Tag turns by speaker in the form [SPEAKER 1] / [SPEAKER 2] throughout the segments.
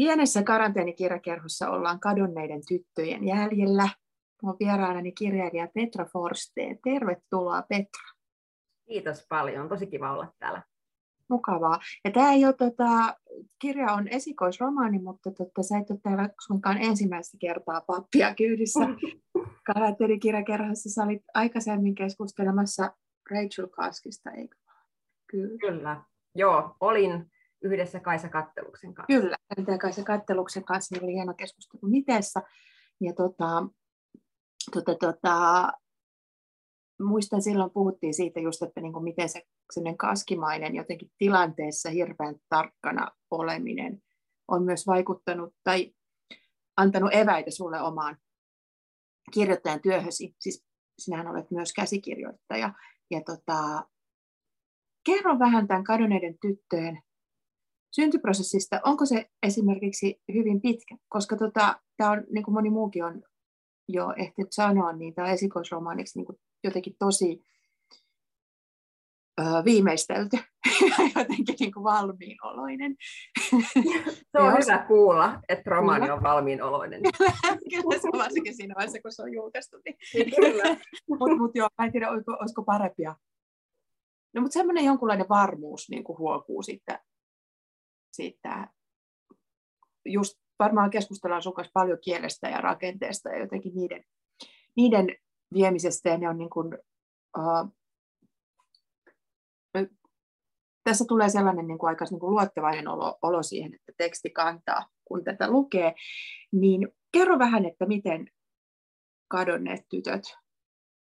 [SPEAKER 1] Pienessä karanteenikirjakerhossa ollaan kadonneiden tyttöjen jäljellä. Mun vieraanani kirjailija Petra Forste. Tervetuloa Petra.
[SPEAKER 2] Kiitos paljon, tosi kiva olla täällä.
[SPEAKER 1] Mukavaa. Ja tämä ei ole, tota, kirja on esikoisromaani, mutta tota, sä et ole täällä sunkaan ensimmäistä kertaa pappia kyydissä. Karanteenikirjakerhossa sä olit aikaisemmin keskustelemassa Rachel Kaskista, eikö
[SPEAKER 2] Kyllä. Kyllä. Joo, olin yhdessä Kaisa Katteluksen kanssa.
[SPEAKER 1] Kyllä, ja Kaisa Katteluksen kanssa oli hieno keskustelu Niteessä. Ja tota, tota, tota, muistan silloin puhuttiin siitä just, että niin kuin miten se kaskimainen jotenkin tilanteessa hirveän tarkkana oleminen on myös vaikuttanut tai antanut eväitä sulle omaan kirjoittajan työhösi. Siis sinähän olet myös käsikirjoittaja. Ja tota, kerro vähän tämän kadonneiden tyttöjen syntyprosessista. Onko se esimerkiksi hyvin pitkä? Koska tota, tämä on, niin kuin moni muukin on jo ehtinyt sanoa, niin tämä esikoisromaaniksi niin jotenkin tosi ö, viimeistelty ja jotenkin niin kuin valmiinoloinen.
[SPEAKER 2] Se on hyvä kuulla, että romaani Kyllä. on valmiinoloinen.
[SPEAKER 1] Kyllä se on varsinkin siinä vaiheessa, kun se on julkaistu. Niin. Kyllä. Mutta mut joo, mä en tiedä, olisiko, olisiko parempia. No mutta semmoinen jonkunlainen varmuus niin kuin huokuu sitten siitä, just varmaan keskustellaan sun kanssa paljon kielestä ja rakenteesta ja jotenkin niiden, niiden viemisestä ja ne on niin kuin, uh, tässä tulee sellainen niin kuin aika niin kuin luottavainen olo, olo siihen, että teksti kantaa, kun tätä lukee, niin kerro vähän, että miten kadonneet tytöt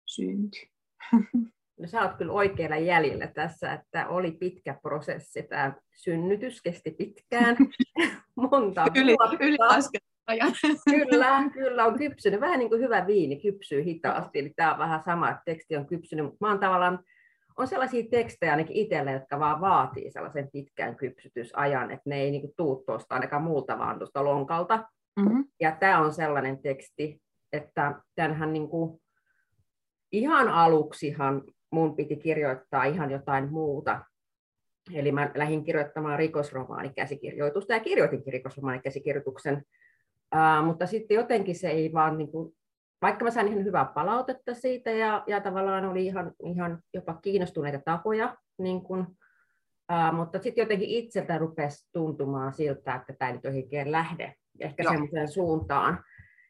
[SPEAKER 1] syntyi.
[SPEAKER 2] No sä oot kyllä oikealla jäljellä tässä, että oli pitkä prosessi. Tämä synnytys kesti pitkään, monta
[SPEAKER 1] yli, vuotta. Yli ajan.
[SPEAKER 2] Kyllä, kyllä on kypsynyt. Vähän niin kuin hyvä viini kypsyy hitaasti. Eli tämä on vähän sama, että teksti on kypsynyt. Mutta mä oon tavallaan, on sellaisia tekstejä ainakin itselle, jotka vaan vaatii sellaisen pitkän kypsytysajan, että ne ei niin tuu tuosta ainakaan muulta vaan tuosta lonkalta. Mm-hmm. Ja tämä on sellainen teksti, että tämänhän niin kuin, ihan aluksihan mun piti kirjoittaa ihan jotain muuta. Eli mä lähdin kirjoittamaan rikosromaanikäsikirjoitusta ja kirjoitinkin rikosromaanikäsikirjoituksen, uh, mutta sitten jotenkin se ei vaan, niin kuin, vaikka mä sain ihan hyvää palautetta siitä ja, ja tavallaan oli ihan, ihan jopa kiinnostuneita tapoja, niin kuin, uh, mutta sitten jotenkin itseltä rupesi tuntumaan siltä, että tämä ei nyt oikein lähde ehkä semmoiseen suuntaan.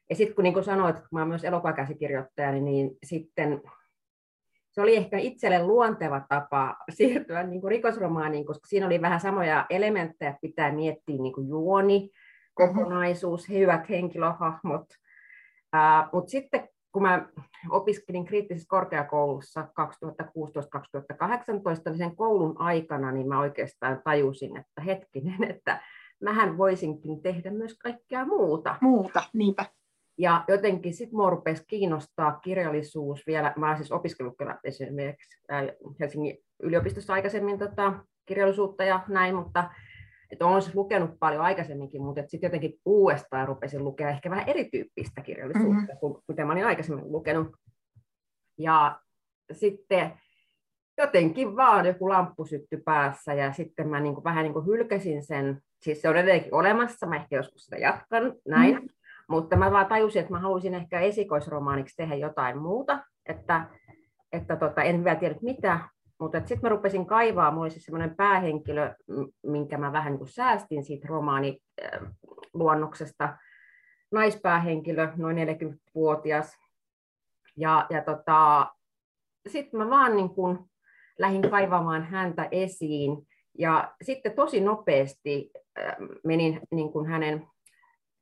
[SPEAKER 2] Ja sitten kun niin kuin sanoit, kun mä olen myös elokuvakäsikirjoittaja, niin, niin sitten se oli ehkä itselle luonteva tapa siirtyä niin kuin rikosromaaniin, koska siinä oli vähän samoja elementtejä, että pitää miettiä niin kuin juoni, kokonaisuus, mm-hmm. hyvät henkilöhahmot. Uh, Mutta sitten kun mä opiskelin kriittisessä korkeakoulussa 2016-2018, niin sen koulun aikana niin mä oikeastaan tajusin, että hetkinen, että mähän voisinkin tehdä myös kaikkea muuta.
[SPEAKER 1] Muuta, niinpä.
[SPEAKER 2] Ja jotenkin sitten mua rupesi kiinnostaa kirjallisuus vielä. Mä olen siis opiskellut kyllä esimerkiksi Helsingin yliopistossa aikaisemmin tota, kirjallisuutta ja näin, mutta että olen siis lukenut paljon aikaisemminkin, mutta sitten jotenkin uudestaan rupesin lukea ehkä vähän erityyppistä kirjallisuutta mm-hmm. kuin mitä mä olin aikaisemmin lukenut. Ja sitten jotenkin vaan joku lamppu syttyi päässä ja sitten mä niin kuin, vähän niin kuin hylkäsin sen. Siis se on edelleenkin olemassa, mä ehkä joskus sitä jatkan, näin. Mm-hmm. Mutta mä vaan tajusin, että mä haluaisin ehkä esikoisromaaniksi tehdä jotain muuta, että, että tota, en vielä tiedä mitä, mutta sitten mä rupesin kaivaa, mulla olisi semmoinen päähenkilö, minkä mä vähän niin säästin siitä romaaniluonnoksesta, naispäähenkilö, noin 40-vuotias, ja, ja tota, sitten mä vaan niin kuin lähdin kaivamaan häntä esiin, ja sitten tosi nopeasti menin niin kuin hänen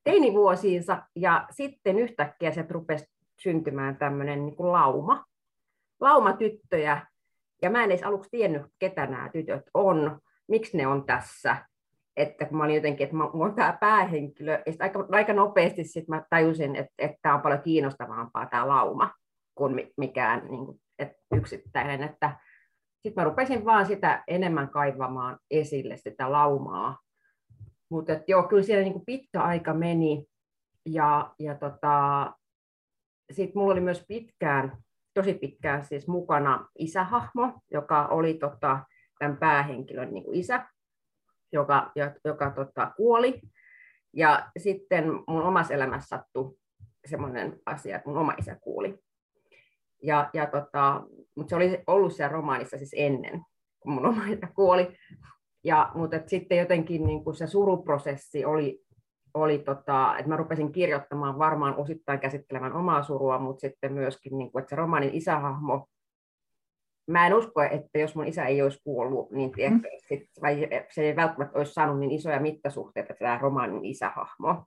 [SPEAKER 2] teinivuosiinsa ja sitten yhtäkkiä se rupesi syntymään tämmöinen niin kuin lauma, lauma tyttöjä. Ja mä en edes aluksi tiennyt, ketä nämä tytöt on, miksi ne on tässä. Että kun mä olin jotenkin, että mä, olen tämä päähenkilö, ja aika, aika nopeasti sitten mä tajusin, että, että tämä on paljon kiinnostavampaa tämä lauma kuin mikään niin kuin, että yksittäinen. Että sitten mä rupesin vaan sitä enemmän kaivamaan esille sitä laumaa mutta joo, kyllä siellä niin kuin pitkä aika meni. Ja, ja tota, sitten mulla oli myös pitkään, tosi pitkään siis mukana isähahmo, joka oli tota, tämän päähenkilön niin kuin isä, joka, joka tota, kuoli. Ja sitten mun omassa elämässä sattui semmoinen asia, että mun oma isä kuuli. Ja, ja tota, mutta se oli ollut siellä romaanissa siis ennen, kun mun oma isä kuoli. Ja, mutta et sitten jotenkin niin kuin se suruprosessi oli, oli tota, että mä rupesin kirjoittamaan varmaan osittain käsittelemään omaa surua, mutta sitten myöskin, niin kuin, että se romaanin isähahmo, mä en usko, että jos mun isä ei olisi kuollut, niin tiedätkö, mm. sit, vai se ei välttämättä olisi saanut niin isoja mittasuhteita, että tämä romaanin isähahmo.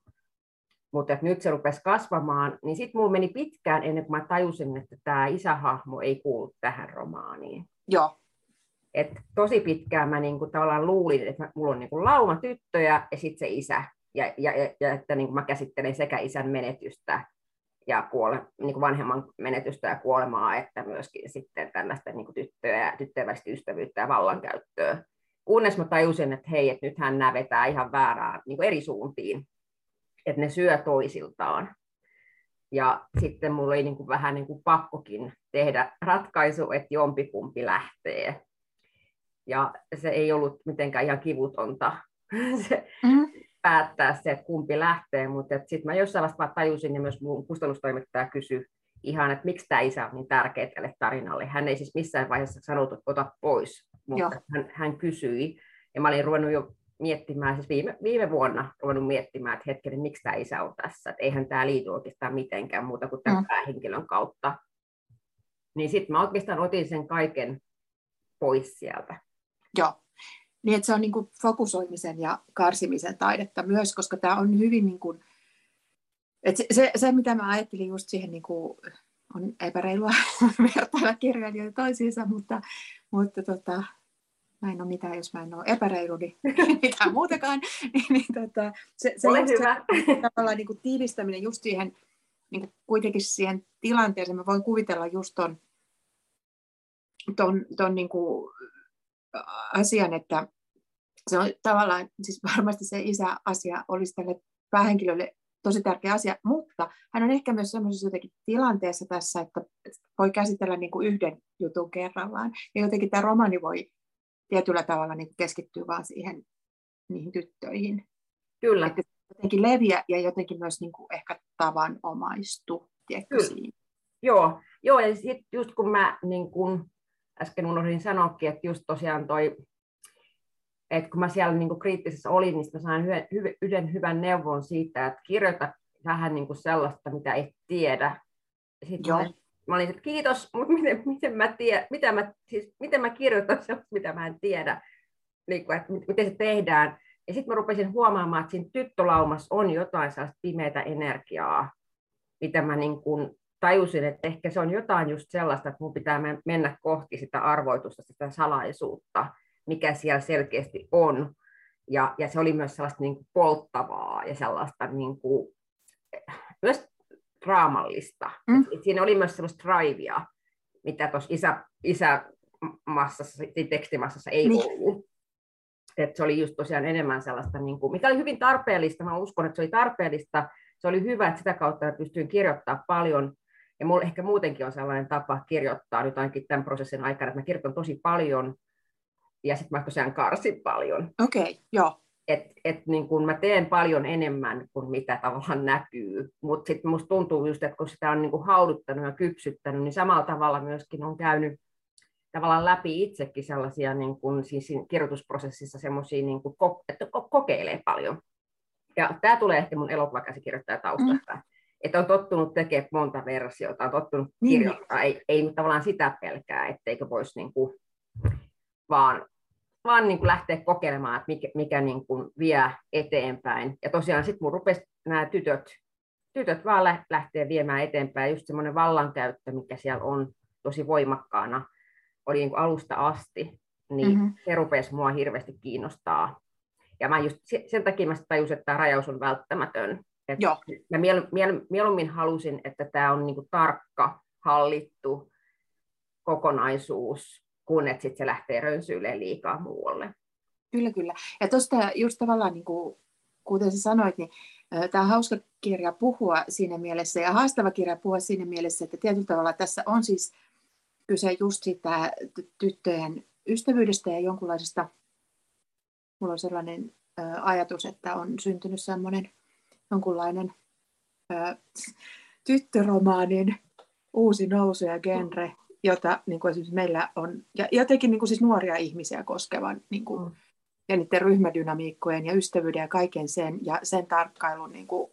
[SPEAKER 2] Mutta nyt se rupesi kasvamaan, niin sitten mulla meni pitkään ennen kuin mä tajusin, että tämä isähahmo ei kuulu tähän romaaniin.
[SPEAKER 1] Joo.
[SPEAKER 2] Et tosi pitkään mä niinku tavallaan luulin, että mulla on niinku lauma tyttöjä ja sitten se isä. Ja, ja, ja, ja että niinku mä käsittelen sekä isän menetystä ja kuole, niinku vanhemman menetystä ja kuolemaa, että myöskin sitten tällaista niinku tyttöjä, tyttöjen välistä ystävyyttä ja vallankäyttöä. Kunnes mä tajusin, että hei, että nythän nämä vetää ihan väärään niinku eri suuntiin että ne syö toisiltaan. Ja sitten mulla oli niin kuin vähän niin kuin pakkokin tehdä ratkaisu, että jompikumpi lähtee. Ja se ei ollut mitenkään ihan kivutonta se, mm-hmm. päättää se, että kumpi lähtee, mutta sitten mä jossain vaiheessa tajusin, ja myös mun kustannustoimittaja kysyi ihan, että miksi tämä isä on niin tärkeä tälle tarinalle. Hän ei siis missään vaiheessa sanonut, että ota pois, mutta hän, hän kysyi, ja mä olin ruvennut jo miettimään, siis viime, viime vuonna ruvennut miettimään, että hetkinen, miksi tämä isä on tässä, että eihän tämä liity oikeastaan mitenkään muuta kuin tämän mm. päähenkilön kautta. Niin sitten mä oikeastaan otin sen kaiken pois sieltä.
[SPEAKER 1] Joo, niin että se on niin kuin fokusoimisen ja karsimisen taidetta myös, koska tämä on hyvin niin kuin, että se, se, se, mitä mä ajattelin just siihen, niin kuin, on epäreilua vertailla kirjailijoita toisiinsa, mutta, mutta tota, mä en ole mitään, jos mä en ole epäreilu, niin mitään muutakaan. niin, niin, tota, se, se,
[SPEAKER 2] Ole hyvä.
[SPEAKER 1] se tavallaan niin kuin tiivistäminen just siihen, niin kuin kuitenkin siihen tilanteeseen, mä voin kuvitella just ton, ton, ton niin kuin asian, että se on tavallaan, siis varmasti se isä-asia olisi tälle päähenkilölle tosi tärkeä asia, mutta hän on ehkä myös sellaisessa jotenkin tilanteessa tässä, että voi käsitellä niin kuin yhden jutun kerrallaan. Ja jotenkin tämä romani voi tietyllä tavalla niin keskittyy vaan siihen niihin tyttöihin.
[SPEAKER 2] Kyllä.
[SPEAKER 1] Että jotenkin leviä ja jotenkin myös niin kuin ehkä tavanomaistu.
[SPEAKER 2] Joo, Joo, ja sitten just kun mä niin kun äsken unohdin sanoakin, että just tosiaan toi, että kun mä siellä niin kuin kriittisessä olin, niin mä sain yhden, hyvän neuvon siitä, että kirjoita vähän niin kuin sellaista, mitä et tiedä. Sitten Joo mä olin, että kiitos, mutta miten, miten, mä tie, mitä mä, siis, miten mä kirjoitan sellaista, mitä mä en tiedä, niin kuin, että miten se tehdään. Ja sitten mä rupesin huomaamaan, että siinä tyttölaumassa on jotain sellaista pimeätä energiaa, mitä mä niin kuin tajusin, että ehkä se on jotain just sellaista, että mun pitää mennä kohti sitä arvoitusta, sitä salaisuutta, mikä siellä selkeästi on. Ja, ja se oli myös sellaista niin kuin polttavaa ja sellaista niin kuin, myös draamallista. Mm. siinä oli myös sellaista drivea, mitä tuossa isä, isämassassa, tekstimassassa ei niin. ollut. Et se oli just tosiaan enemmän sellaista, niin kuin, mikä oli hyvin tarpeellista. Mä uskon, että se oli tarpeellista. Se oli hyvä, että sitä kautta pystyin kirjoittamaan paljon. Ja mulla ehkä muutenkin on sellainen tapa kirjoittaa nyt ainakin tämän prosessin aikana, että mä kirjoitan tosi paljon ja sitten mä tosiaan karsin paljon.
[SPEAKER 1] Okei, okay, joo
[SPEAKER 2] että et niin kun mä teen paljon enemmän kuin mitä tavallaan näkyy, mutta sitten musta tuntuu just, että kun sitä on niin kun hauduttanut ja kypsyttänyt, niin samalla tavalla myöskin on käynyt tavallaan läpi itsekin sellaisia niin kun, siis kirjoitusprosessissa semmoisia, niin että kokeilee paljon. Ja tämä tulee ehkä mun elokuvakäsikirjoittaja taustasta, mm. Että on tottunut tekemään monta versiota, on tottunut niin. kirjoittaa, ei, ei tavallaan sitä pelkää, etteikö voisi niin kuin, vaan vaan niin kuin lähteä kokeilemaan, että mikä, mikä niin kuin vie eteenpäin. Ja tosiaan sitten mun rupesi nämä tytöt, tytöt vaan lähtee viemään eteenpäin. Just semmoinen vallankäyttö, mikä siellä on tosi voimakkaana, oli niin kuin alusta asti, niin mm-hmm. se rupesi mua hirveästi kiinnostaa. Ja mä just sen takia mä tajusin, että tämä rajaus on välttämätön. Et Joo. Mä miel, miel, mieluummin halusin, että tämä on niin kuin tarkka, hallittu kokonaisuus, kun että sit se lähtee rönsyilemään liikaa muualle.
[SPEAKER 1] Kyllä, kyllä. Ja tuosta just tavallaan, niin kuin, kuten sä sanoit, niin tämä on hauska kirja puhua siinä mielessä ja haastava kirja puhua siinä mielessä, että tietyllä tavalla tässä on siis kyse just siitä tyttöjen ystävyydestä ja jonkunlaisesta, mulla on sellainen ajatus, että on syntynyt semmoinen jonkunlainen ö, tyttöromaanin uusi nousu ja genre, jota niin kuin esimerkiksi meillä on, ja jotenkin niin kuin siis nuoria ihmisiä koskevan niin kuin, mm. ja niiden ryhmädynamiikkojen ja ystävyyden ja kaiken sen, ja sen tarkkailun, niin kuin,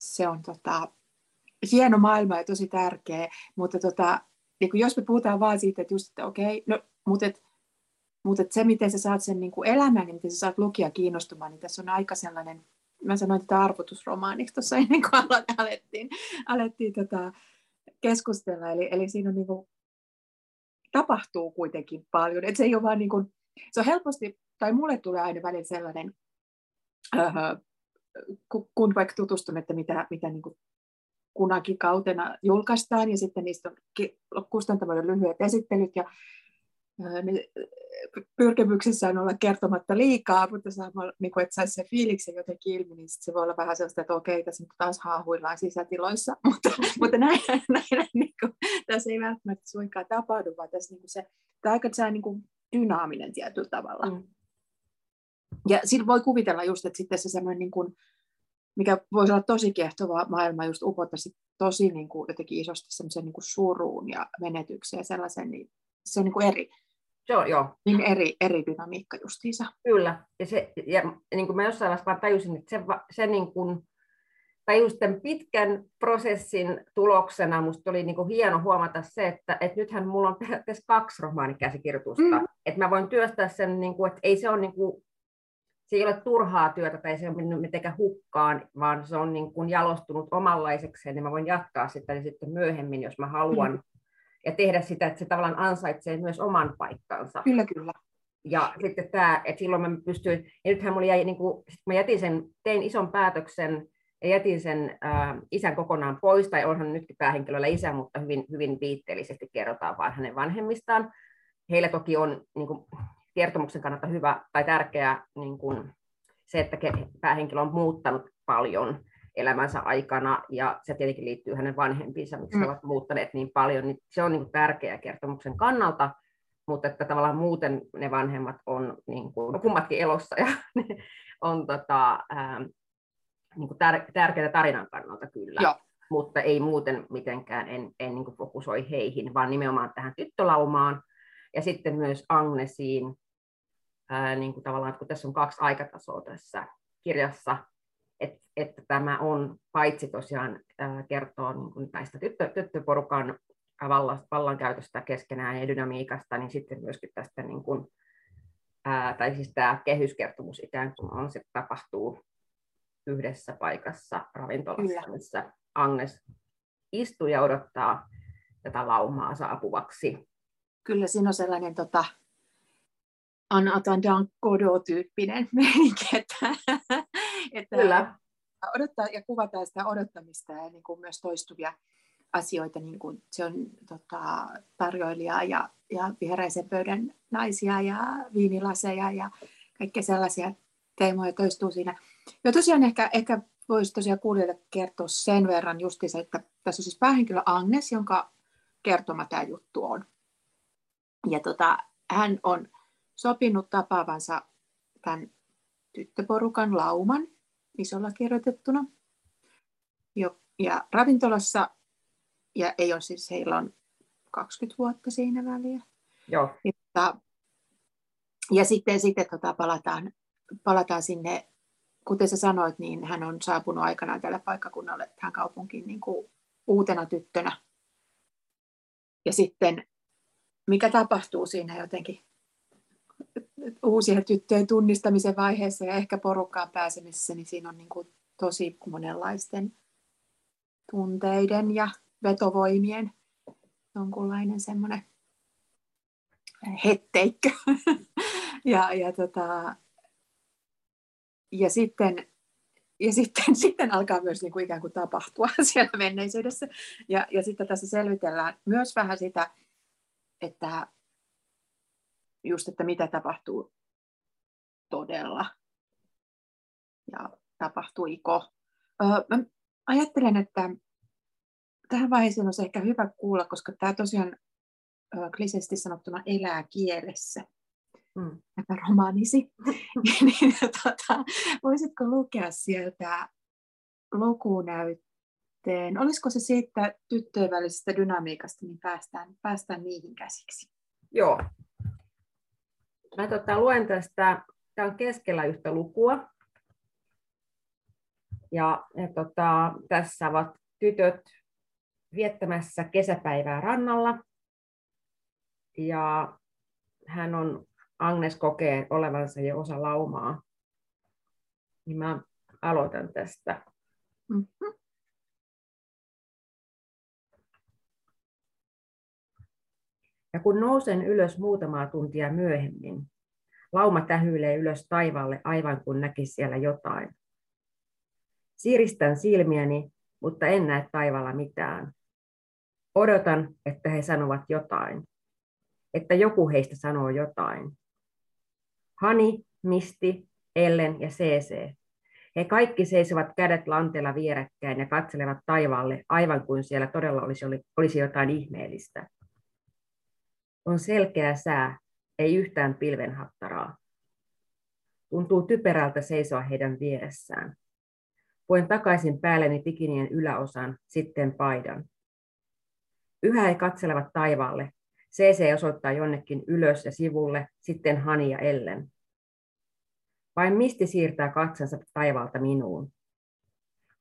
[SPEAKER 1] se on tota, hieno maailma ja tosi tärkeä, mutta tota, niin kuin jos me puhutaan vaan siitä, että just, että okei, no, mutta et, mutta et se, miten sä saat sen niin kuin elämään ja miten sä saat lukija kiinnostumaan, niin tässä on aika sellainen, mä sanoin tätä arvotusromaaniksi tuossa ennen kuin alettiin, alettiin tota, keskustella. Eli, eli siinä on niin kuin, tapahtuu kuitenkin paljon. Et se ei ole vaan niin kuin, se on helposti, tai mulle tulee aina välillä sellainen, öö, kun vaikka tutustun, että mitä, mitä niin kuin kunakin kautena julkaistaan, ja sitten niistä on kustantamoiden lyhyet esittelyt, ja niin pyrkimyksessä on olla kertomatta liikaa, mutta samalla, niin kuin, että saisi se fiiliksen jotenkin ilmi, niin se voi olla vähän sellaista, että okei, tässä nyt taas haahuillaan sisätiloissa, mutta, mutta näin, näin niin kuin, tässä ei välttämättä suinkaan tapahdu, vaan tässä niin kuin se, tämä aika se niin kuin dynaaminen tietyllä tavalla. Mm. Ja siinä voi kuvitella just, että sitten se semmoinen, niin kuin, mikä voisi olla tosi kiehtova maailma, just upottaisi tosi niin kuin, jotenkin isosti semmoisen niin kuin suruun ja menetykseen ja sellaisen, niin se on niin kuin eri.
[SPEAKER 2] Se on, joo.
[SPEAKER 1] Niin eri, eri dynamiikka justiinsa.
[SPEAKER 2] Kyllä. Ja, se, ja niin kuin mä jossain vaiheessa vaan tajusin, että se, se niin kuin, tai just tämän pitkän prosessin tuloksena musta oli niin kuin hieno huomata se, että, että nythän mulla on tässä kaksi romaanikäsikirjoitusta. Mm. Että mä voin työstää sen, niin kuin, että ei se ole niin kuin, se ei ole turhaa työtä tai se ei ole mennyt mitenkään hukkaan, vaan se on niin kuin jalostunut omanlaisekseen, niin mä voin jatkaa sitä niin sitten myöhemmin, jos mä haluan. Mm ja tehdä sitä, että se tavallaan ansaitsee myös oman paikkansa.
[SPEAKER 1] Kyllä, kyllä.
[SPEAKER 2] Ja sitten tämä, että silloin mä pystyin, ja nythän mulla jäi, niin kuin, mä jätin sen, tein ison päätöksen, ja jätin sen äh, isän kokonaan pois, tai onhan nytkin päähenkilöllä isä, mutta hyvin, hyvin viitteellisesti kerrotaan vain hänen vanhemmistaan. Heillä toki on niin kuin, kertomuksen kannalta hyvä tai tärkeää niin kuin, se, että päähenkilö on muuttanut paljon, elämänsä aikana, ja se tietenkin liittyy hänen vanhempiinsa, miksi mm. he ovat muuttaneet niin paljon, niin se on niin kuin tärkeä kertomuksen kannalta, mutta että tavallaan muuten ne vanhemmat on niin kuin, kummatkin elossa, ja ne on tota, ää, niin kuin tär- tärkeää tarinan kannalta kyllä. Joo. Mutta ei muuten mitenkään, en, en niin fokusoi heihin, vaan nimenomaan tähän tyttölaumaan, ja sitten myös Agnesiin, ää, niin kuin tavallaan, että kun tässä on kaksi aikatasoa tässä kirjassa, että, että tämä on paitsi tosiaan kertoo niin näistä tyttö, tyttöporukan vallankäytöstä keskenään ja dynamiikasta, niin sitten myöskin tästä, niin kuin, ää, tai siis tämä kehyskertomus ikään kuin on, se tapahtuu yhdessä paikassa ravintolassa, Kyllä. missä Agnes istuu ja odottaa tätä laumaa saapuvaksi.
[SPEAKER 1] Kyllä siinä on sellainen tota, Anna Tandan Kodo-tyyppinen meininki, että, että Kyllä. odottaa ja kuvataan sitä odottamista ja niin kuin myös toistuvia asioita, niin kuin se on tota, tarjoilija ja, ja vihreisen pöydän naisia ja viinilaseja ja kaikkea sellaisia teemoja toistuu siinä. Ja tosiaan ehkä, ehkä voisi tosiaan kuulijoille kertoa sen verran justiinsa, että tässä on siis päähenkilö Agnes, jonka kertoma tämä juttu on. Ja tota, hän on sopinut tapaavansa tämän tyttöporukan lauman isolla kirjoitettuna. Ja ravintolassa, ja ei ole siis, heillä on 20 vuotta siinä väliä.
[SPEAKER 2] Joo.
[SPEAKER 1] Ja, ja sitten, sitten tota, palataan, palataan sinne, kuten sä sanoit, niin hän on saapunut aikanaan tälle paikkakunnalle tähän kaupunkiin niin kuin uutena tyttönä. Ja sitten, mikä tapahtuu siinä jotenkin uusien tyttöjen tunnistamisen vaiheessa ja ehkä porukkaan pääsemisessä, niin siinä on niin kuin tosi monenlaisten tunteiden ja vetovoimien jonkunlainen semmoinen hetteikkö. ja, ja, tota, ja sitten, ja sitten, sitten alkaa myös niin kuin ikään kuin tapahtua siellä menneisyydessä. Ja, ja sitten tässä selvitellään myös vähän sitä, että just, että mitä tapahtuu todella ja tapahtuiko. Mä ajattelen, että tähän vaiheeseen on ehkä hyvä kuulla, koska tämä tosiaan kliseisesti sanottuna elää kielessä. mm. romaanisi, niin tota, voisitko lukea sieltä lukunäytteen? Olisiko se siitä tyttöjen välisestä dynamiikasta, niin päästään, päästään niihin käsiksi?
[SPEAKER 2] Joo. Mä tota, luen tästä, tämä on keskellä yhtä lukua. Ja, ja tota, tässä ovat tytöt viettämässä kesäpäivää rannalla. Ja hän on, Agnes kokee olevansa jo osa laumaa. Niin mä aloitan tästä. Mm-hmm. Ja kun nousen ylös muutamaa tuntia myöhemmin, lauma tähyilee ylös taivaalle aivan kuin näkisi siellä jotain. Siiristän silmiäni, mutta en näe taivaalla mitään. Odotan, että he sanovat jotain. Että joku heistä sanoo jotain. Hani, Misti, Ellen ja CC. He kaikki seisovat kädet lanteella vierekkäin ja katselevat taivaalle, aivan kuin siellä todella olisi, olisi jotain ihmeellistä. On selkeä sää, ei yhtään pilvenhattaraa. Tuntuu typerältä seisoa heidän vieressään. Voin takaisin päälleni pikinien yläosan, sitten paidan. Yhä he katselevat taivaalle. CC osoittaa jonnekin ylös ja sivulle, sitten Hani ja Ellen. Vain Misti siirtää katsansa taivaalta minuun.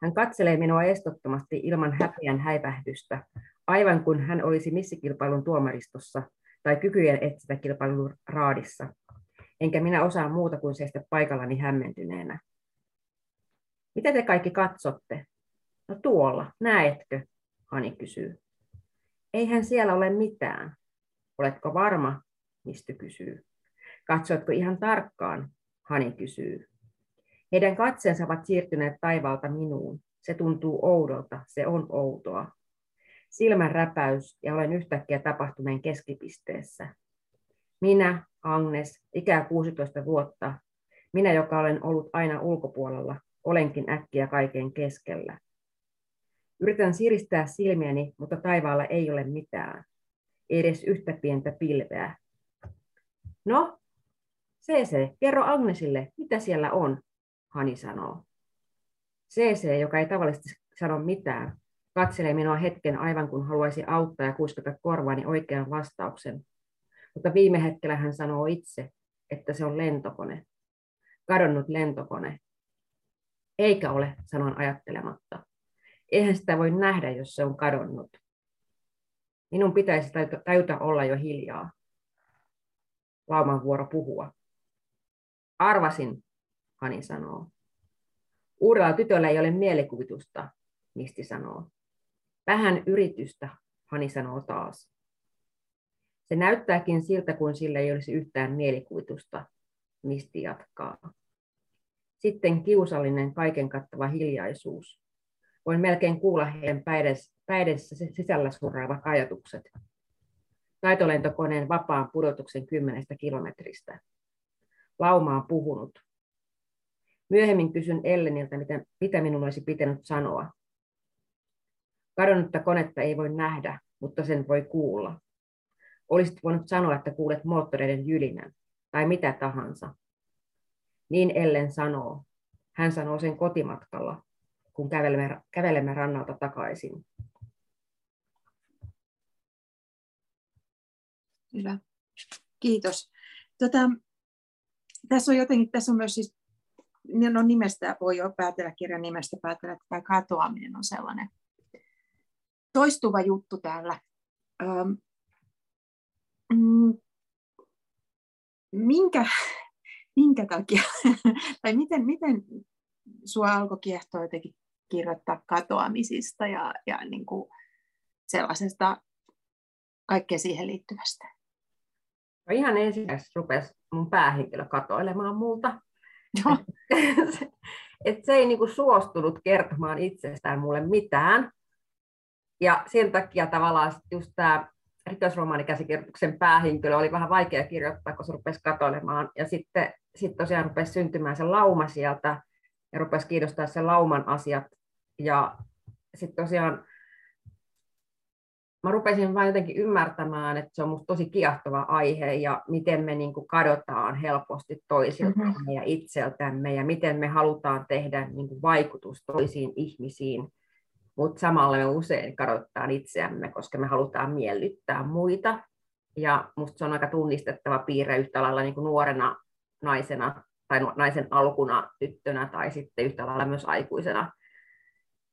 [SPEAKER 2] Hän katselee minua estottomasti ilman häpeän häivähdystä, aivan kuin hän olisi missikilpailun tuomaristossa tai kykyjen kilpailun raadissa. Enkä minä osaa muuta kuin seistä paikallani hämmentyneenä. Mitä te kaikki katsotte? No tuolla, näetkö? Hani kysyy. Eihän siellä ole mitään. Oletko varma? Misty kysyy. Katsoitko ihan tarkkaan? Hani kysyy. Heidän katseensa ovat siirtyneet taivaalta minuun. Se tuntuu oudolta, se on outoa. Silmän räpäys ja olen yhtäkkiä tapahtuneen keskipisteessä. Minä, Agnes, ikää 16 vuotta, minä, joka olen ollut aina ulkopuolella, olenkin äkkiä kaiken keskellä. Yritän siristää silmiäni, mutta taivaalla ei ole mitään. Ei edes yhtä pientä pilveä. No, CC, kerro Agnesille, mitä siellä on, Hani sanoo. CC, joka ei tavallisesti sano mitään, katselee minua hetken aivan kun haluaisi auttaa ja kuiskata korvaani oikean vastauksen. Mutta viime hetkellä hän sanoo itse, että se on lentokone. Kadonnut lentokone. Eikä ole, sanon ajattelematta. Eihän sitä voi nähdä, jos se on kadonnut. Minun pitäisi tajuta olla jo hiljaa. Lauman vuoro puhua. Arvasin, Hani sanoo. Uudella tytöllä ei ole mielikuvitusta, Misti sanoo. Vähän yritystä, Hani sanoo taas. Se näyttääkin siltä, kuin sillä ei olisi yhtään mielikuvitusta, Misti jatkaa. Sitten kiusallinen kaiken kattava hiljaisuus. Voin melkein kuulla heidän päidessä sisällä surraavat ajatukset. Taitolentokoneen vapaan pudotuksen kymmenestä kilometristä. Lauma on puhunut. Myöhemmin kysyn Elleniltä, mitä, mitä minun olisi pitänyt sanoa. Kadonnutta konetta ei voi nähdä, mutta sen voi kuulla. Olisit voinut sanoa, että kuulet moottoreiden jylinän, tai mitä tahansa. Niin Ellen sanoo. Hän sanoo sen kotimatkalla, kun kävelemme, kävelemme rannalta takaisin.
[SPEAKER 1] Hyvä. Kiitos. Tota, tässä on jotenkin, tässä on myös siis, no nimestä voi jo päätellä, kirjan nimestä päätellä, että tämä katoaminen on sellainen toistuva juttu täällä. Öm, mm, minkä, minkä takia, tai miten, miten sua alkoi kiehtoa jotenkin kirjoittaa katoamisista ja, ja niin kuin sellaisesta kaikkea siihen liittyvästä?
[SPEAKER 2] No ihan ensimmäiseksi rupesi mun päähenkilö katoilemaan multa. Et se ei niinku suostunut kertomaan itsestään mulle mitään. Ja sen takia tavallaan just tämä rikosromaanikäsikirjoituksen päähenkilö oli vähän vaikea kirjoittaa, kun se rupesi katoilemaan. Ja sitten sit tosiaan rupesi syntymään se lauma sieltä ja rupesi kiinnostaa se lauman asiat. Ja sitten tosiaan mä rupesin vain jotenkin ymmärtämään, että se on musta tosi kiehtova aihe ja miten me niin kuin kadotaan helposti toisiltamme mm-hmm. ja itseltämme ja miten me halutaan tehdä niin kuin vaikutus toisiin ihmisiin, mutta samalla me usein kadotetaan itseämme, koska me halutaan miellyttää muita. Ja musta se on aika tunnistettava piirre yhtä lailla niin kuin nuorena naisena tai naisen alkuna tyttönä tai sitten yhtä lailla myös aikuisena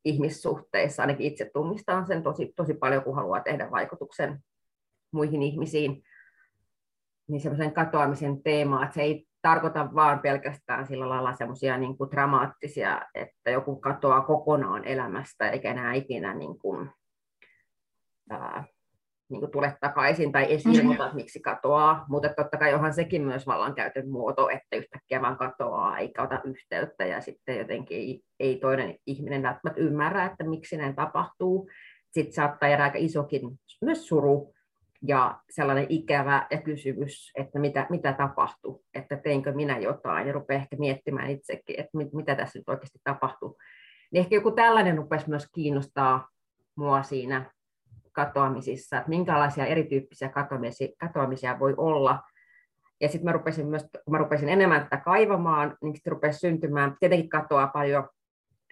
[SPEAKER 2] ihmissuhteissa, ainakin itse tunnistan sen tosi, tosi paljon, kun haluaa tehdä vaikutuksen muihin ihmisiin, niin semmoisen katoamisen teema, että se ei tarkoita vaan pelkästään sillä lailla semmoisia niin dramaattisia, että joku katoaa kokonaan elämästä eikä enää ikinä niin kuin, ää, niin kuin tule takaisin tai esiin, mm-hmm. mutta miksi katoaa. Mutta totta kai onhan sekin myös vallankäytön muoto, että yhtäkkiä vaan katoaa eikä ota yhteyttä ja sitten jotenkin ei, ei toinen ihminen välttämättä ymmärrä, että miksi näin tapahtuu. Sitten saattaa jäädä aika isokin myös suru ja sellainen ikävä ja kysymys, että mitä, mitä tapahtui, että teinkö minä jotain ja rupeaa ehkä miettimään itsekin, että mit, mitä tässä nyt oikeasti tapahtuu. Niin ehkä joku tällainen rupesi myös kiinnostaa mua siinä katoamisissa, että minkälaisia erityyppisiä katoamisia, katoamisia voi olla. Ja sitten mä rupesin myös, kun mä rupesin enemmän tätä kaivamaan, niin sitten rupesi syntymään, tietenkin katoaa paljon,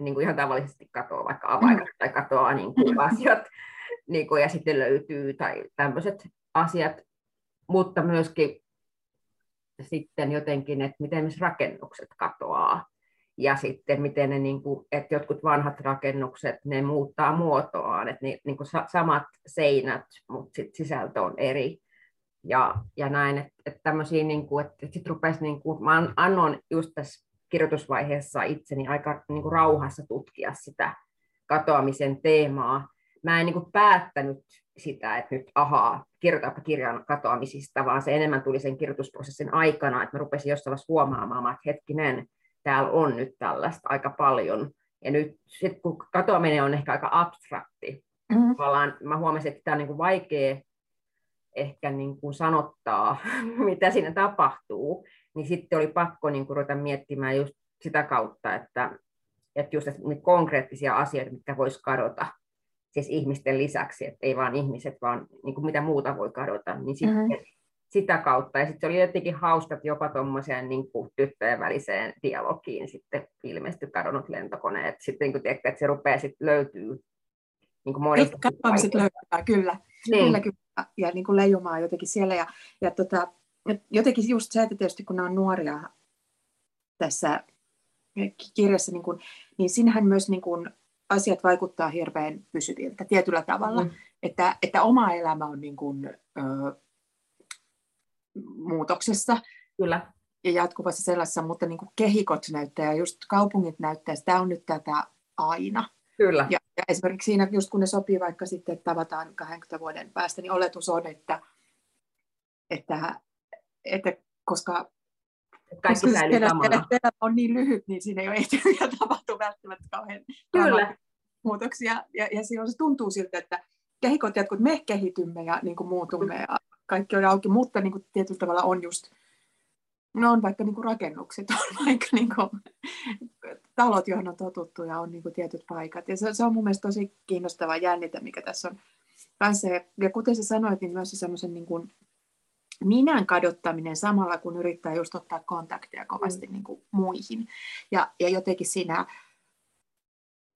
[SPEAKER 2] niin kuin ihan tavallisesti katoaa vaikka avaimet tai katoaa niin kuin asiat, niin kuin, ja sitten löytyy tai tämmöiset asiat, mutta myöskin sitten jotenkin, että miten myös rakennukset katoaa ja sitten miten ne, niin kuin, että jotkut vanhat rakennukset, ne muuttaa muotoaan, että ne, niin kuin samat seinät, mutta sit sisältö on eri. Ja, ja näin, että, että tämmöisiä, niin kuin, että sitten rupesi, niin kuin, mä annoin just tässä kirjoitusvaiheessa itseni aika niin kuin rauhassa tutkia sitä katoamisen teemaa. Mä en niin kuin päättänyt sitä, että nyt ahaa, kirjoitapa kirjan katoamisista, vaan se enemmän tuli sen kirjoitusprosessin aikana, että mä rupesin jossain vaiheessa huomaamaan, että hetkinen, täällä on nyt tällaista aika paljon. Ja nyt sit, kun katoaminen on ehkä aika abstrakti, mm-hmm. tavallaan mä huomasin, että tämä on niin kuin vaikea ehkä niin kuin sanottaa, mitä siinä tapahtuu, niin sitten oli pakko niin kuin ruveta miettimään just sitä kautta, että, että just että konkreettisia asioita, mitkä voisi kadota, siis ihmisten lisäksi, että ei vaan ihmiset, vaan niin kuin mitä muuta voi kadota, niin sitten mm-hmm sitä kautta. Ja sitten se oli jotenkin hauska, että jopa tuommoiseen niin tyttöjen väliseen dialogiin sitten ilmestyi kadonnut lentokoneet. Sitten niin tiedätkö, että se rupeaa sitten löytyy niin kuin monista.
[SPEAKER 1] sitten löytää, kyllä. Niin. Kyllä, kyllä. Ja niin kuin leijumaa jotenkin siellä. Ja, ja tota, jotenkin just se, että tietysti kun nämä on nuoria tässä kirjassa, niin, kuin, niin sinähän myös niin kuin, asiat vaikuttaa hirveän pysyviltä tietyllä tavalla. Mm. Että, että oma elämä on niin kuin, ö, muutoksessa.
[SPEAKER 2] Kyllä.
[SPEAKER 1] Ja jatkuvassa sellaisessa, mutta niin kuin kehikot näyttää ja just kaupungit näyttää, tämä on nyt tätä aina.
[SPEAKER 2] Kyllä.
[SPEAKER 1] Ja, ja esimerkiksi siinä, just kun ne sopii vaikka sitten, että tavataan 20 vuoden päästä, niin oletus on, että, että, että koska
[SPEAKER 2] kaikki säilyy samana.
[SPEAKER 1] on niin lyhyt, niin siinä ei ole ehtinyt tapahtua välttämättä kauhean
[SPEAKER 2] Kyllä.
[SPEAKER 1] muutoksia. Ja, ja silloin se tuntuu siltä, että kehikot jatkuu, me kehitymme ja niin kuin muutumme ja kaikki on auki, mutta niin kuin tietyllä tavalla on just, no on vaikka niin kuin rakennukset, on vaikka niin kuin, talot, joihin on totuttu ja on niin kuin tietyt paikat. Ja se, se on mun mielestä tosi kiinnostava jännite, mikä tässä on kanssa. Ja, ja kuten sä sanoit, niin myös semmoisen niin kuin minän kadottaminen samalla, kun yrittää just ottaa kontakteja kovasti mm. niin kuin muihin. Ja, ja jotenkin siinä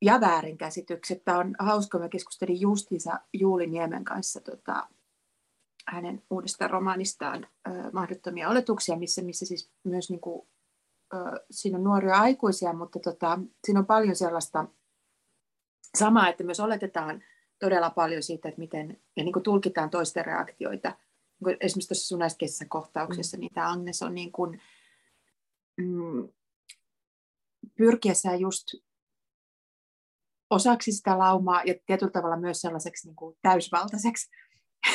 [SPEAKER 1] ja väärinkäsitykset. Tämä on hauska, mä keskustelin justiinsa Juuli Niemen kanssa tota, hänen uudesta romaanistaan Mahdottomia oletuksia, missä, missä siis myös niin kuin, siinä on nuoria aikuisia, mutta tota, siinä on paljon sellaista samaa, että myös oletetaan todella paljon siitä, että miten, ja niin kuin tulkitaan toisten reaktioita. Niin esimerkiksi tuossa sun äskeisessä kohtauksessa, mm. niin tämä Agnes on niin kuin, mm, pyrkiessään just osaksi sitä laumaa ja tietyllä tavalla myös sellaiseksi niin kuin täysvaltaiseksi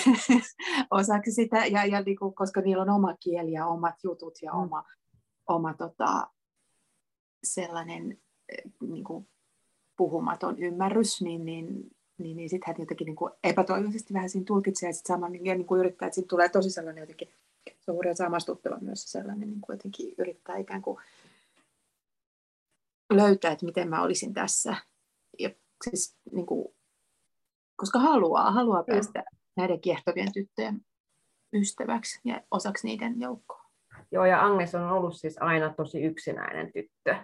[SPEAKER 1] osaksi sitä, ja, ja niin kuin, koska niillä on oma kieli ja omat jutut ja mm. oma, oma tota, sellainen eh, niin kuin, puhumaton ymmärrys, niin, niin, niin, niin sitten hän jotenkin niin kuin epätoivoisesti vähän siinä tulkitsee ja sitten saman niin, ja niin kuin yrittää, että siitä tulee tosi sellainen jotenkin, se on hurjan samastuttava myös sellainen, niin kuin jotenkin yrittää ikään kuin löytää, että miten mä olisin tässä. Ja siis niin kuin, koska haluaa, haluaa päästä näiden kiehtovien tyttöjen ystäväksi ja osaksi niiden joukkoa.
[SPEAKER 2] Joo, ja Agnes on ollut siis aina tosi yksinäinen tyttö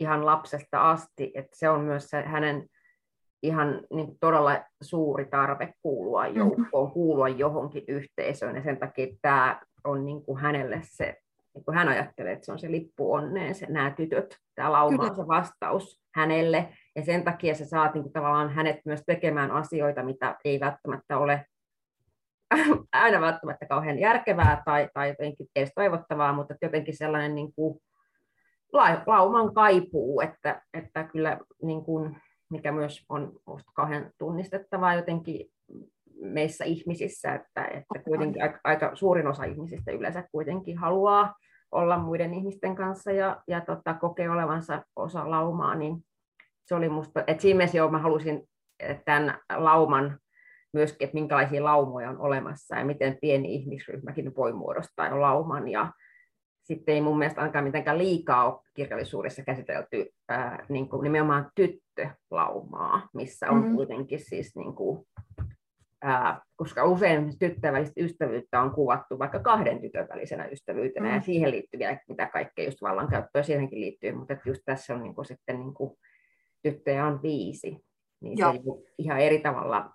[SPEAKER 2] ihan lapsesta asti, että se on myös se hänen ihan niin todella suuri tarve kuulua mm-hmm. joukkoon, kuulua johonkin yhteisöön, ja sen takia tämä on niin kuin hänelle se, niin kuin hän ajattelee, että se on se lippu onneen, se, nämä tytöt, tämä lauma on se vastaus hänelle, ja sen takia sä saat niin kuin, tavallaan hänet myös tekemään asioita, mitä ei välttämättä ole aina välttämättä kauhean järkevää tai, tai jotenkin edes toivottavaa, mutta jotenkin sellainen niin kuin lauman kaipuu, että, että kyllä niin kuin, mikä myös on kauhean tunnistettavaa jotenkin meissä ihmisissä, että, että kuitenkin aika, aika suurin osa ihmisistä yleensä kuitenkin haluaa olla muiden ihmisten kanssa ja, ja tota, kokee olevansa osa laumaa, niin se oli musta, että siinä mielessä jo mä halusin tämän lauman myöskin, että minkälaisia laumoja on olemassa ja miten pieni ihmisryhmäkin voi muodostaa jo lauman. Ja sitten ei mun mielestä ainakaan mitenkään liikaa ole kirjallisuudessa käsitelty ää, niin kuin nimenomaan tyttölaumaa, missä on mm-hmm. kuitenkin siis niin kuin, ää, koska usein tyttöjen välistä ystävyyttä on kuvattu vaikka kahden tytön välisenä ystävyytenä, mm. ja siihen liittyviä, mitä kaikkea just vallankäyttöä siihenkin liittyy, mutta että just tässä on niin kuin sitten niin kuin, tyttöjä on viisi, niin Joo. se ihan eri tavalla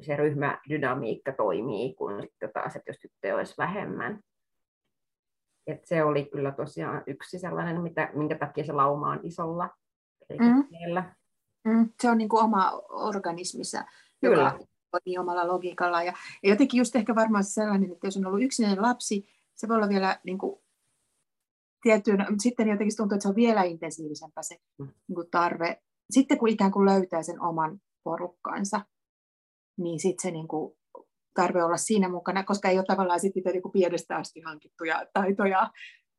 [SPEAKER 2] se ryhmädynamiikka toimii kuin sitten taas, että jos tyttöjä olisi vähemmän. Et se oli kyllä tosiaan yksi sellainen, mitä, minkä takia se lauma on isolla, mm.
[SPEAKER 1] Mm. Se on niin kuin oma organismissa, kyllä. joka toimii omalla logiikalla. Ja, ja jotenkin just ehkä varmaan sellainen, että jos on ollut yksinäinen lapsi, se voi olla vielä niin kuin, tiettyyn, mutta sitten jotenkin tuntuu, että se on vielä intensiivisempää se mm. niin kuin tarve. Sitten kun ikään kuin löytää sen oman porukkansa, niin sitten se niin kuin, tarve olla siinä mukana, koska ei ole tavallaan sitten niitä niin pienestä asti hankittuja taitoja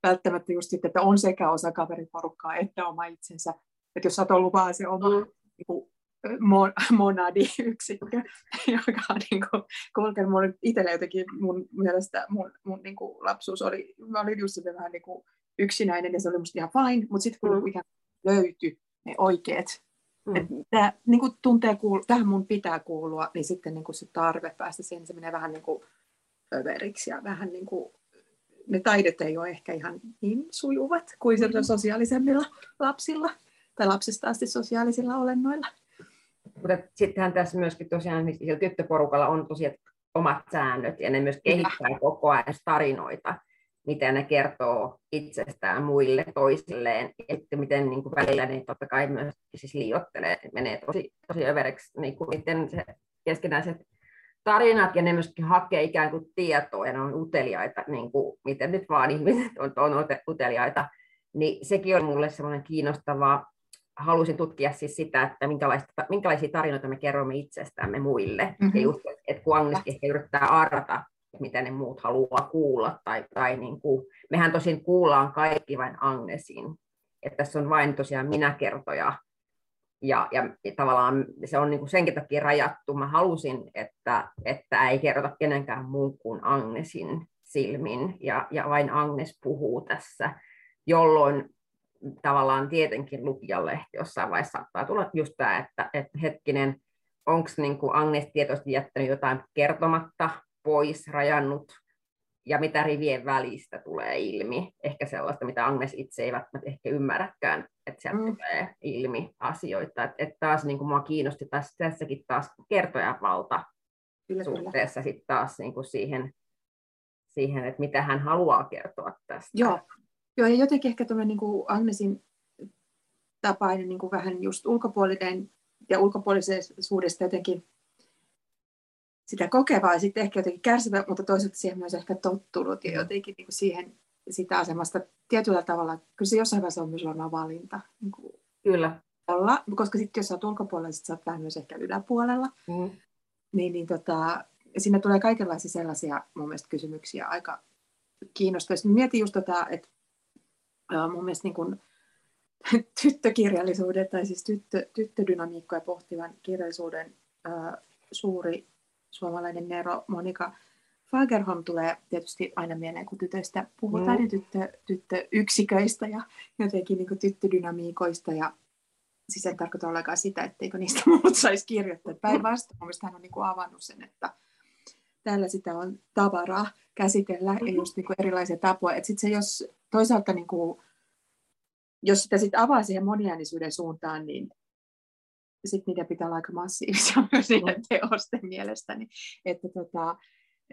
[SPEAKER 1] välttämättä just sitten, että on sekä osa kaveriporukkaa että oma itsensä. Että jos oot ollut vaan se oma mm. niin kuin, mon, monadi-yksikkö, joka on niin kuin, kulkenut mulle itselle jotenkin mun mielestä mun, mun niin kuin lapsuus oli, mä olin just vähän niin kuin yksinäinen ja se oli musta ihan fine, mutta sitten kun mm. löytyi ne oikeat Mm. Tämä niin kuin tuntee, kuulu, tähän mun pitää kuulua, niin sitten niin kuin se tarve päästä siihen, se menee vähän niin kuin överiksi ja vähän niin kuin, ne taidot ei ole ehkä ihan niin sujuvat kuin mm. sosiaalisemmilla lapsilla tai lapsesta asti sosiaalisilla olennoilla.
[SPEAKER 2] Mutta sittenhän tässä myöskin tosiaan niin tyttöporukalla on tosiaan omat säännöt ja ne myös kehittää koko ajan tarinoita miten ne kertoo itsestään muille toisilleen, että miten niin kuin välillä ne totta kai myös siis liiottelee, menee tosi, tosi övereksi, niin kuin miten se keskinäiset tarinat ja ne myöskin hakee ikään kuin tietoa ja ne on uteliaita, niin kuin, miten nyt vaan ihmiset on, on uteliaita, niin sekin on mulle semmoinen kiinnostava, halusin tutkia siis sitä, että minkälaisia tarinoita me kerromme itsestämme muille. Mm-hmm. Ja just, että kun ehkä yrittää arvata mitä ne muut haluaa kuulla. Tai, tai niin kuin, mehän tosin kuullaan kaikki vain Agnesin. Että tässä on vain tosiaan minäkertoja. Ja, ja tavallaan se on niin kuin senkin takia rajattu. Mä halusin, että, että ei kerrota kenenkään muun kuin Agnesin silmin. Ja, ja vain Agnes puhuu tässä, jolloin tavallaan tietenkin lukijalle jossain vaiheessa saattaa tulla just tämä, että, että hetkinen, onko niin Agnes tietoisesti jättänyt jotain kertomatta, pois, rajannut, ja mitä rivien välistä tulee ilmi. Ehkä sellaista, mitä Agnes itse ei välttämättä ehkä ymmärräkään, että sieltä mm. tulee ilmi asioita. Että et taas niin kuin mua kiinnosti taas, tässäkin taas kertojavalta kyllä, suhteessa sitten taas niin kuin siihen, siihen, että mitä hän haluaa kertoa tästä.
[SPEAKER 1] Joo, Joo ja jotenkin ehkä tuollainen niin Agnesin tapainen niin kuin vähän just ulkopuolinen ja ulkopuolisuudesta jotenkin sitä kokevaa ja sitten ehkä jotenkin kärsivä, mutta toisaalta siihen myös ehkä tottunut ja jotenkin niin kuin siihen sitä asemasta tietyllä tavalla, kyllä se jossain vaiheessa on myös varmaan valinta. Niin kuin
[SPEAKER 2] kyllä.
[SPEAKER 1] Olla, koska sitten jos olet ulkopuolella, sitten olet vähän myös ehkä yläpuolella. Mm. Niin, niin tota, siinä tulee kaikenlaisia sellaisia mun mielestä kysymyksiä aika kiinnostavia. Mietin just tota, että mun mielestä niin kuin, tyttökirjallisuuden tai siis tyttö, tyttödynamiikkoja pohtivan kirjallisuuden ää, suuri suomalainen Nero Monika Fagerholm tulee tietysti aina mieleen, kun tytöistä puhutaan, mm. ja tyttö, tyttöyksiköistä ja jotenkin niin tyttődynamiikoista. Ja siis en tarkoita ollenkaan sitä, etteikö niistä muut saisi kirjoittaa. Päinvastoin mielestäni hän on niin kuin avannut sen, että täällä sitä on tavaraa käsitellä ja just niin kuin erilaisia tapoja. Sitten se jos toisaalta niin kuin, jos sitä sit avaa siihen moniäänisyyden suuntaan, niin sitten niiden pitää olla aika massiivisia myös niiden teosten mielestäni. Että, tota,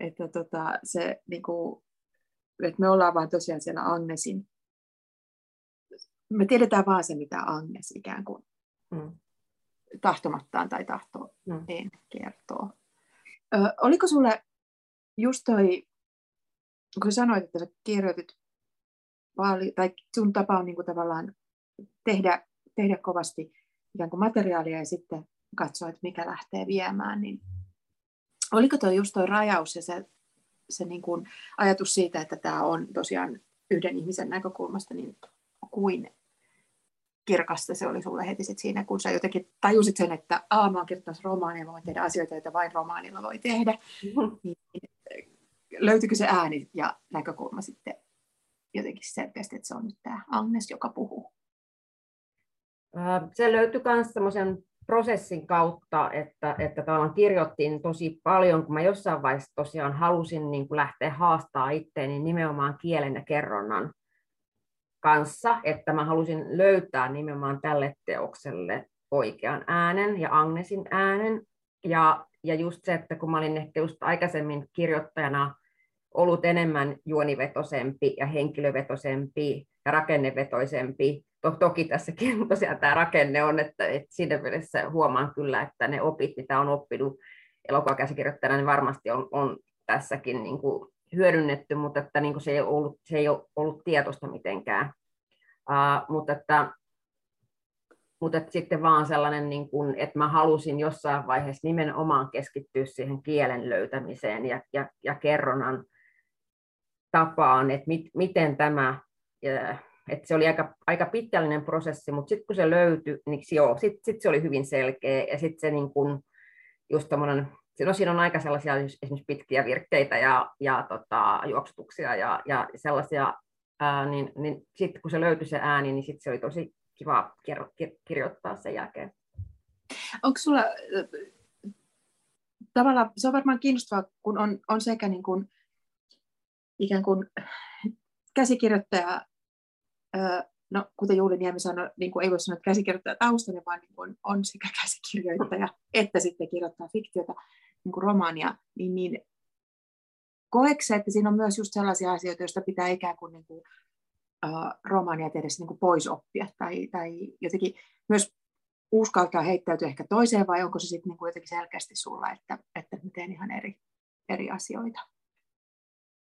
[SPEAKER 1] että tota, se, niin kuin, että me ollaan vaan tosiaan siellä Agnesin. Me tiedetään vaan se, mitä Agnes ikään kuin mm. tahtomattaan tai tahtoen mm. kertoo. Ö, oliko sulle just toi, kun sanoit, että sä kirjoitit paljon, tai sun tapa on niin kuin tavallaan tehdä, tehdä kovasti ikään kuin materiaalia ja sitten katsoa, että mikä lähtee viemään, niin oliko tuo just tuo rajaus ja se, se niin kuin ajatus siitä, että tämä on tosiaan yhden ihmisen näkökulmasta, niin kuin kirkasta se oli sulle heti sit siinä, kun sä jotenkin tajusit sen, että Aa, mä oon kirjoittanut romaania, mä voin tehdä asioita, joita vain romaanilla voi tehdä. Mm-hmm. Niin, löytyykö se ääni ja näkökulma sitten jotenkin selkeästi, että se on nyt tämä Agnes, joka puhuu?
[SPEAKER 2] Se löytyi myös semmoisen prosessin kautta, että, että tavallaan kirjoittiin tosi paljon, kun mä jossain vaiheessa tosiaan halusin niin kuin lähteä haastaa itteeni nimenomaan kielen ja kerronnan kanssa, että mä halusin löytää nimenomaan tälle teokselle oikean äänen ja Agnesin äänen. Ja, ja just se, että kun mä olin ehkä just aikaisemmin kirjoittajana ollut enemmän juonivetosempi ja henkilövetosempi ja rakennevetoisempi, to, toki tässäkin tosiaan tämä rakenne on, että, että siinä mielessä huomaan kyllä, että ne opit, mitä on oppinut elokuvakäsikirjoittajana, niin varmasti on, on tässäkin niin kuin hyödynnetty, mutta että niin kuin se, ei ollut, se ei ole ollut tietoista mitenkään. Uh, mutta että, mutta että sitten vaan sellainen, niin kuin, että mä halusin jossain vaiheessa nimenomaan keskittyä siihen kielen löytämiseen ja, ja, ja kerronnan tapaan, että mit, miten tämä, että se oli aika, aika pitkällinen prosessi, mutta sitten kun se löytyi, niin joo, sitten sit se oli hyvin selkeä ja sitten se niin kuin, just No siinä on aika sellaisia esimerkiksi pitkiä virkkeitä ja, ja tota, juoksutuksia ja, ja sellaisia, ää, niin, niin sitten kun se löytyi se ääni, niin sitten se oli tosi kiva kir- kir- kirjoittaa sen jälkeen.
[SPEAKER 1] Onko sulla, tavallaan se on varmaan kiinnostavaa, kun on, on sekä niin kuin, ikään kuin käsikirjoittaja, no kuten Juuli Niemi sanoi, niin kuin ei voi sanoa, että käsikirjoittaja taustainen, vaan niin kuin on sekä käsikirjoittaja että sitten kirjoittaa fiktiota niin kuin romaania, niin, niin koetko että siinä on myös just sellaisia asioita, joista pitää ikään kuin, niin kuin uh, romaania tehdä niin kuin pois oppia tai, tai jotenkin myös uskaltaa heittäytyä ehkä toiseen vai onko se sitten niin kuin jotenkin selkeästi sulla, että, että mä teen ihan eri, eri asioita?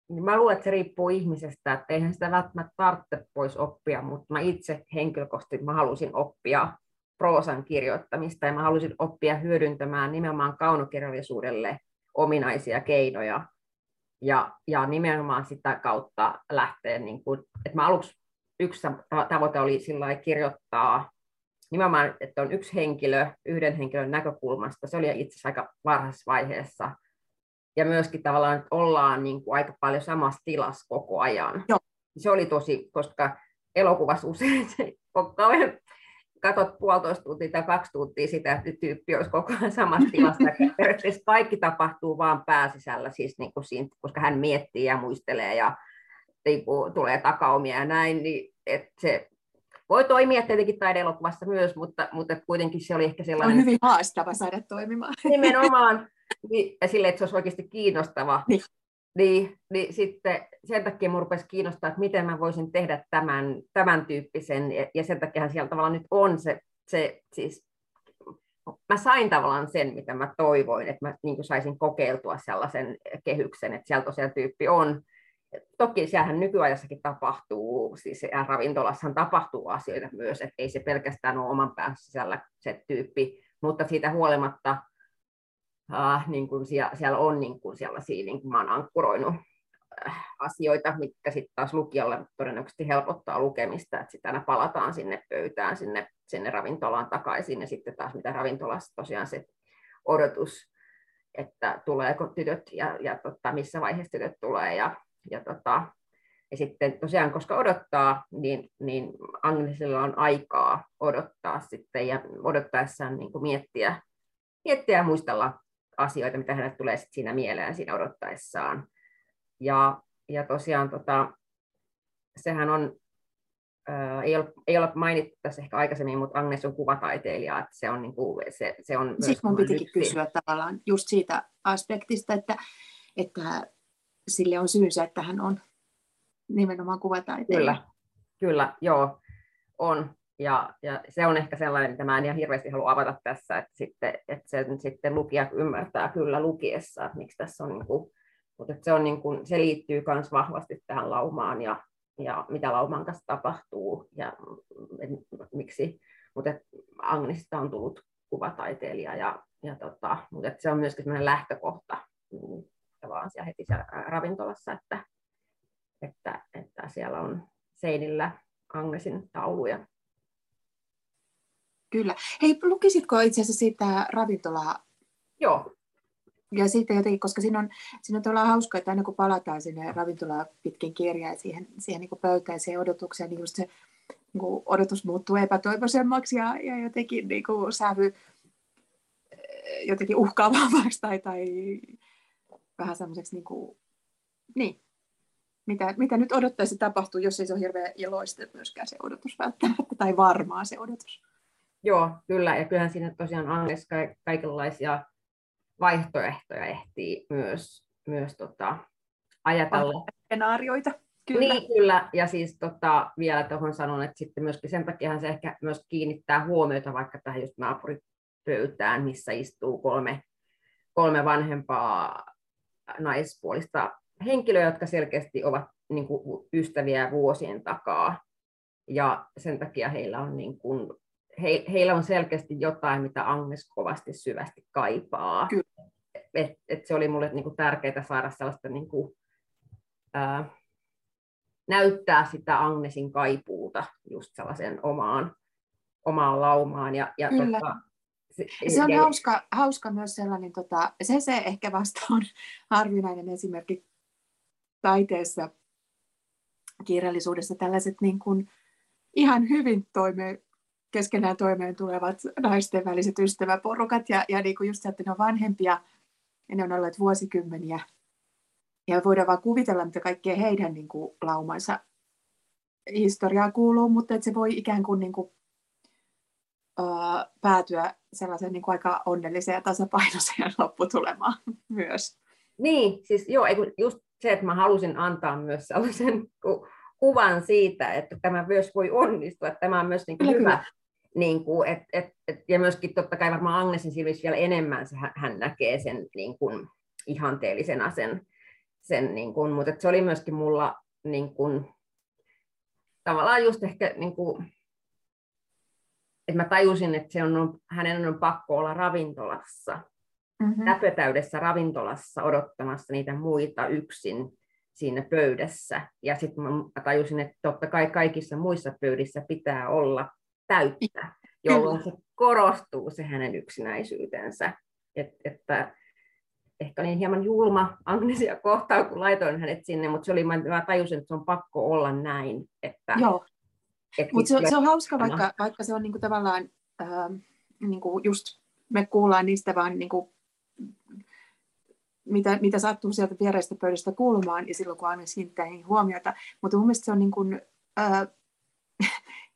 [SPEAKER 2] Niin mä luulen, että se riippuu ihmisestä, että eihän sitä välttämättä tarvitse pois oppia, mutta mä itse henkilökohtaisesti mä halusin oppia proosan kirjoittamista ja mä halusin oppia hyödyntämään nimenomaan kaunokirjallisuudelle ominaisia keinoja ja, ja nimenomaan sitä kautta lähteä, niin kuin, että mä aluksi yksi tavoite oli sillä kirjoittaa nimenomaan, että on yksi henkilö yhden henkilön näkökulmasta. Se oli itse asiassa aika varhaisessa vaiheessa. Ja myöskin tavallaan, että ollaan niin kuin aika paljon samassa tilassa koko ajan. Joo. Se oli tosi, koska elokuvassa usein se kauhean katot puolitoista tuntia tai kaksi tuntia sitä, että tyyppi olisi koko ajan samassa tilassa. Periaatteessa kaikki tapahtuu vaan pääsisällä, siis niin kuin siinä, koska hän miettii ja muistelee ja niin kuin, tulee takaumia ja näin, niin että se voi toimia tietenkin taideelokuvassa myös, mutta, mutta kuitenkin se oli ehkä sellainen...
[SPEAKER 1] On hyvin haastava saada toimimaan.
[SPEAKER 2] Nimenomaan, niin, ja sille, että se olisi oikeasti kiinnostava. Niin. Niin, niin sitten sen takia minun rupesi kiinnostaa, että miten mä voisin tehdä tämän, tämän tyyppisen, ja sen takia siellä tavallaan nyt on se, se siis, mä sain tavallaan sen, mitä mä toivoin, että mä niin saisin kokeiltua sellaisen kehyksen, että siellä tosiaan tyyppi on. Toki siellähän nykyajassakin tapahtuu, siis ravintolassahan tapahtuu asioita myös, että ei se pelkästään ole oman päässä sisällä se tyyppi, mutta siitä huolimatta äh, niin kuin siellä, siellä on niin kuin sellaisia, niin kuin mä olen ankkuroinut äh, asioita, mitkä sitten taas lukijalle todennäköisesti helpottaa lukemista, että sitten aina palataan sinne pöytään, sinne, sinne ravintolaan takaisin, ja sitten taas mitä ravintolassa tosiaan se odotus, että tuleeko tytöt ja, ja tota, missä vaiheessa tytöt tulee, ja, ja tota, ja sitten tosiaan, koska odottaa, niin, niin Agnesilla on aikaa odottaa sitten ja odottaessaan niin kuin miettiä, miettiä ja muistella asioita, mitä hänelle tulee sitten siinä mieleen siinä odottaessaan. Ja, ja tosiaan tota, sehän on, ää, ei, ole, ei ole mainittu tässä ehkä aikaisemmin, mutta Agnes on kuvataiteilija, että se on, niin kuin, se, se on
[SPEAKER 1] Sitten mun pitikin lyksi. kysyä tavallaan just siitä aspektista, että, että sille on syynsä, että hän on nimenomaan kuvataiteilija.
[SPEAKER 2] Kyllä, kyllä, joo, on. Ja, ja se on ehkä sellainen, mitä mä en ihan hirveästi halua avata tässä, että, sitten, että sen sitten lukija ymmärtää kyllä lukiessa, että miksi tässä on, niin kuin, mutta se, on niin kuin, se liittyy myös vahvasti tähän laumaan ja, ja mitä lauman kanssa tapahtuu ja miksi, mutta Agnesista on tullut kuvataiteilija ja, ja tota, mutta se on myöskin sellainen lähtökohta vaan siellä heti siellä ravintolassa, että, että, että siellä on seinillä Agnesin tauluja.
[SPEAKER 1] Kyllä. Hei, lukisitko itse asiassa siitä ravintolaa?
[SPEAKER 2] Joo.
[SPEAKER 1] Ja sitten jotenkin, koska siinä on, siinä on todella hauska, että aina kun palataan sinne ravintolaan pitkin kirjaa siihen, siihen niin pöytään, siihen odotukseen, niin just se niin kuin odotus muuttuu epätoivoisemmaksi ja, ja jotenkin niin kuin sävy eh, jotenkin uhkaavammaksi tai, tai vähän semmoiseksi niin kuin, niin, mitä, mitä nyt odottaisi tapahtuu, jos ei se ole hirveän iloista myöskään se odotus välttämättä, tai varmaa se odotus.
[SPEAKER 2] Joo, kyllä, ja kyllähän siinä tosiaan Agnes kaikenlaisia vaihtoehtoja ehtii myös, myös tota, ajatella.
[SPEAKER 1] Skenaarioita.
[SPEAKER 2] Kyllä. Niin, kyllä. Ja siis tota, vielä tuohon sanon, että sitten myöskin sen takia se ehkä myös kiinnittää huomiota vaikka tähän just naapuripöytään, missä istuu kolme, kolme vanhempaa naispuolista henkilöä, jotka selkeästi ovat niin kuin, ystäviä vuosien takaa. Ja sen takia heillä on, niin kuin, he, heillä on selkeästi jotain, mitä Agnes kovasti syvästi kaipaa. Et, et se oli mulle niin kuin, tärkeää saada sellaista niin kuin, ää, näyttää sitä Agnesin kaipuuta just sellaisen omaan, omaan laumaan. Ja, ja Kyllä. Tota,
[SPEAKER 1] se, se on ja, hauska, hauska myös sellainen, tota, se, se ehkä vasta on harvinainen esimerkki taiteessa, kirjallisuudessa tällaiset niin kuin ihan hyvin toimeen, keskenään toimeen tulevat naisten väliset ystäväporukat ja, ja niin kuin just se, että ne on vanhempia ja ne on olleet vuosikymmeniä. Ja voidaan vaan kuvitella, mitä kaikkea heidän niin kuin, laumansa historiaa kuuluu, mutta että se voi ikään kuin, niin kuin päätyä sellaiseen niin kuin aika onnelliseen ja tasapainoiseen lopputulemaan myös.
[SPEAKER 2] Niin, siis joo, just se, että mä halusin antaa myös sellaisen kuvan siitä, että tämä myös voi onnistua, että tämä on myös niin kuin hyvä. Kyllä. Niin kuin, et, et, et, ja myöskin totta kai varmaan Agnesin silmissä vielä enemmän se, hän näkee sen niin kuin, ihanteellisena sen, sen niin kuin, mutta se oli myöskin mulla niin kuin, tavallaan just ehkä niin kuin, että mä tajusin, että se on, hänen on pakko olla ravintolassa, mm-hmm. läpötäydessä ravintolassa odottamassa niitä muita yksin siinä pöydässä. Ja sitten mä tajusin, että totta kai kaikissa muissa pöydissä pitää olla täyttä, jolloin se korostuu se hänen yksinäisyytensä. Et, että ehkä olin hieman julma Agnesia kohtaan, kun laitoin hänet sinne, mutta se oli, mä tajusin, että se on pakko olla näin. Että,
[SPEAKER 1] Joo. Mutta se, se on hauska, vaikka, vaikka se on niinku tavallaan, äh, niinku just me kuullaan niistä vaan niinku, mitä, mitä sattuu sieltä viereistä pöydästä kuulumaan, ja silloin kun aina kiinnittää huomiota. Mutta mun mielestä se on niinku, äh,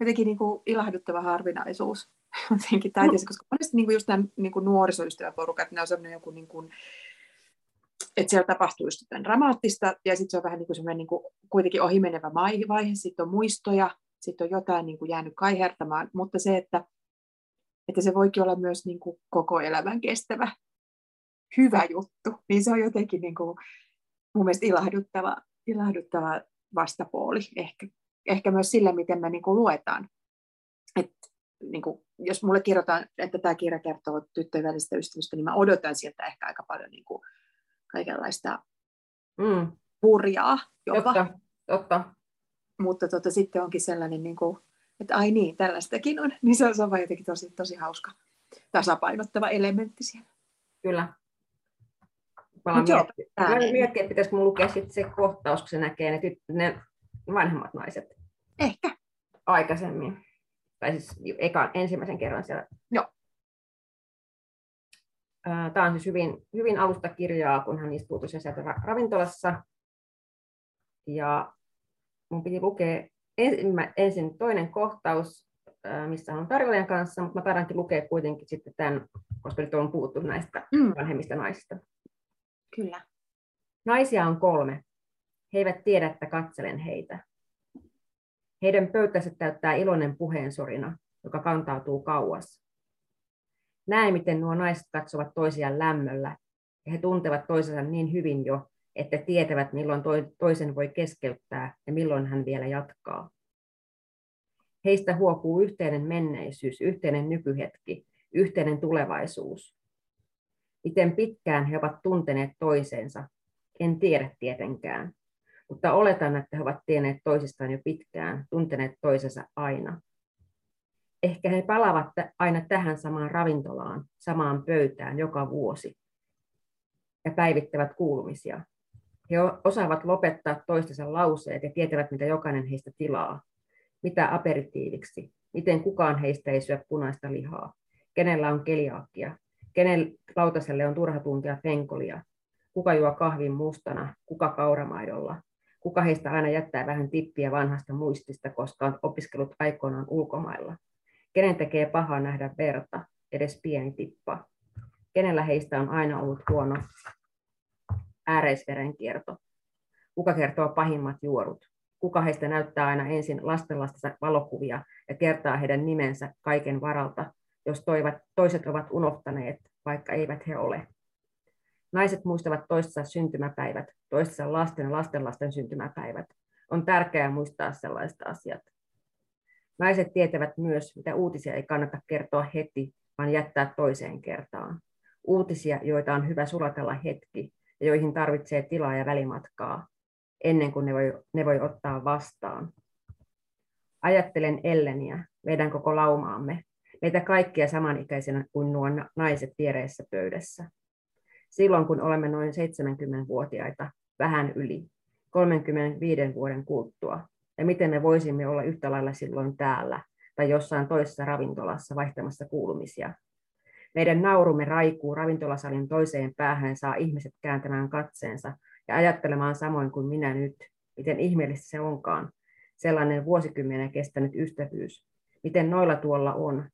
[SPEAKER 1] jotenkin niinku ilahduttava harvinaisuus jotenkin taiteessa, koska monesti niinku just nämä niinku nuorisoystäväporukat, ne on sellainen joku niinku, että siellä tapahtuu just jotain dramaattista, ja sitten se on vähän niin kuin semmoinen niin kuin kuitenkin ohimenevä vaihe, sitten on muistoja, sitten on jotain niin kuin jäänyt kaihertamaan, mutta se, että, että se voikin olla myös niin kuin koko elämän kestävä hyvä juttu, niin se on jotenkin niin kuin, mun mielestä ilahduttava, ilahduttava vastapuoli ehkä, ehkä myös sille, miten me niin kuin luetaan. Et, niin kuin, jos mulle kirjoitetaan, että tämä kirja kertoo tyttöjen välisestä ystävystä, niin mä odotan sieltä ehkä aika paljon niin kuin, kaikenlaista mm. purjaa jopa.
[SPEAKER 2] Totta, totta
[SPEAKER 1] mutta tota, sitten onkin sellainen, niin kuin, että ai niin, tällaistakin on, niin se on, se on jotenkin tosi, tosi hauska tasapainottava elementti siellä.
[SPEAKER 2] Kyllä. Mä miettiä, että pitäisikö mun lukea sitten se kohtaus, kun se näkee ne, tyt- ne vanhemmat naiset.
[SPEAKER 1] Ehkä.
[SPEAKER 2] Aikaisemmin. Tai siis eka, ensimmäisen kerran siellä.
[SPEAKER 1] Joo.
[SPEAKER 2] Tämä on siis hyvin, hyvin alusta kirjaa, kun hän istuu tosiaan sieltä ravintolassa. Ja mun piti lukea ensin toinen kohtaus, missä on tarjoajan kanssa, mutta mä taidankin lukea kuitenkin sitten tämän, koska nyt on puhuttu näistä mm. vanhemmista naisista.
[SPEAKER 1] Kyllä.
[SPEAKER 2] Naisia on kolme. He eivät tiedä, että katselen heitä. Heidän pöytänsä täyttää iloinen puheensorina, joka kantautuu kauas. Näe, miten nuo naiset katsovat toisiaan lämmöllä, ja he tuntevat toisensa niin hyvin jo, että tietävät, milloin toisen voi keskeyttää ja milloin hän vielä jatkaa. Heistä huokuu yhteinen menneisyys, yhteinen nykyhetki, yhteinen tulevaisuus. Miten pitkään he ovat tunteneet toisensa, en tiedä tietenkään, mutta oletan, että he ovat tienneet toisistaan jo pitkään, tunteneet toisensa aina. Ehkä he palaavat aina tähän samaan ravintolaan, samaan pöytään joka vuosi ja päivittävät kuulumisia. He osaavat lopettaa toistensa lauseet ja tietävät, mitä jokainen heistä tilaa. Mitä aperitiiviksi, miten kukaan heistä ei syö punaista lihaa, kenellä on keliaakkia, kenen lautaselle on turha tuntia fenkolia, kuka juo kahvin mustana, kuka kauramaidolla, kuka heistä aina jättää vähän tippiä vanhasta muistista, koska on opiskellut aikoinaan ulkomailla, kenen tekee pahaa nähdä verta, edes pieni tippa, kenellä heistä on aina ollut huono ääreisverenkierto, kuka kertoo pahimmat juorut, kuka heistä näyttää aina ensin lastenlastensa valokuvia ja kertaa heidän nimensä kaiken varalta, jos toivat, toiset ovat unohtaneet, vaikka eivät he ole. Naiset muistavat toistensa syntymäpäivät, toistensa lasten ja lastenlasten syntymäpäivät. On tärkeää muistaa sellaiset asiat. Naiset tietävät myös, mitä uutisia ei kannata kertoa heti, vaan jättää toiseen kertaan. Uutisia, joita on hyvä sulatella hetki ja joihin tarvitsee tilaa ja välimatkaa, ennen kuin ne voi, ne voi ottaa vastaan. Ajattelen Elleniä, meidän koko laumaamme, meitä kaikkia samanikäisenä kuin nuo naiset viereessä pöydässä. Silloin kun olemme noin 70-vuotiaita, vähän yli, 35 vuoden kuluttua, ja miten me voisimme olla yhtä lailla silloin täällä tai jossain toisessa ravintolassa vaihtamassa kuulumisia. Meidän naurumme raikuu ravintolasalin toiseen päähän saa ihmiset kääntämään katseensa ja ajattelemaan samoin kuin minä nyt, miten ihmeellistä se onkaan, sellainen vuosikymmenen kestänyt ystävyys, miten noilla tuolla on,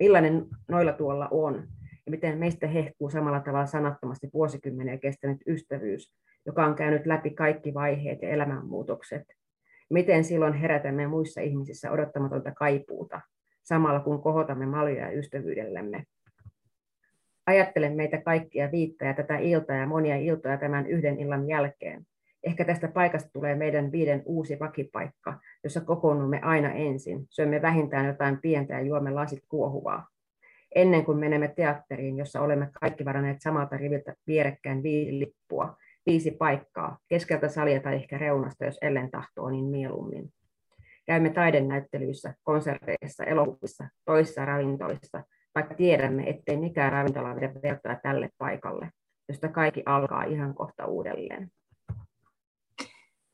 [SPEAKER 2] millainen noilla tuolla on, miten meistä hehkuu samalla tavalla sanattomasti vuosikymmeniä kestänyt ystävyys, joka on käynyt läpi kaikki vaiheet ja elämänmuutokset. Miten silloin herätämme muissa ihmisissä odottamatonta kaipuuta, samalla kun kohotamme maljoja ystävyydellemme. Ajattelen meitä kaikkia viittä ja tätä iltaa ja monia iltoja tämän yhden illan jälkeen, Ehkä tästä paikasta tulee meidän viiden uusi vakipaikka, jossa kokoonnumme aina ensin, syömme vähintään jotain pientä ja juomme lasit kuohuvaa. Ennen kuin menemme teatteriin, jossa olemme kaikki varanneet samalta riviltä vierekkäin viisi lippua, viisi paikkaa, keskeltä salia tai ehkä reunasta, jos ellen tahtoo, niin mieluummin. Käymme taidenäyttelyissä, konserteissa, elokuvissa, toissa ravintolissa, vaikka tiedämme, ettei mikään ravintola vedä vertoa tälle paikalle, josta kaikki alkaa ihan kohta uudelleen.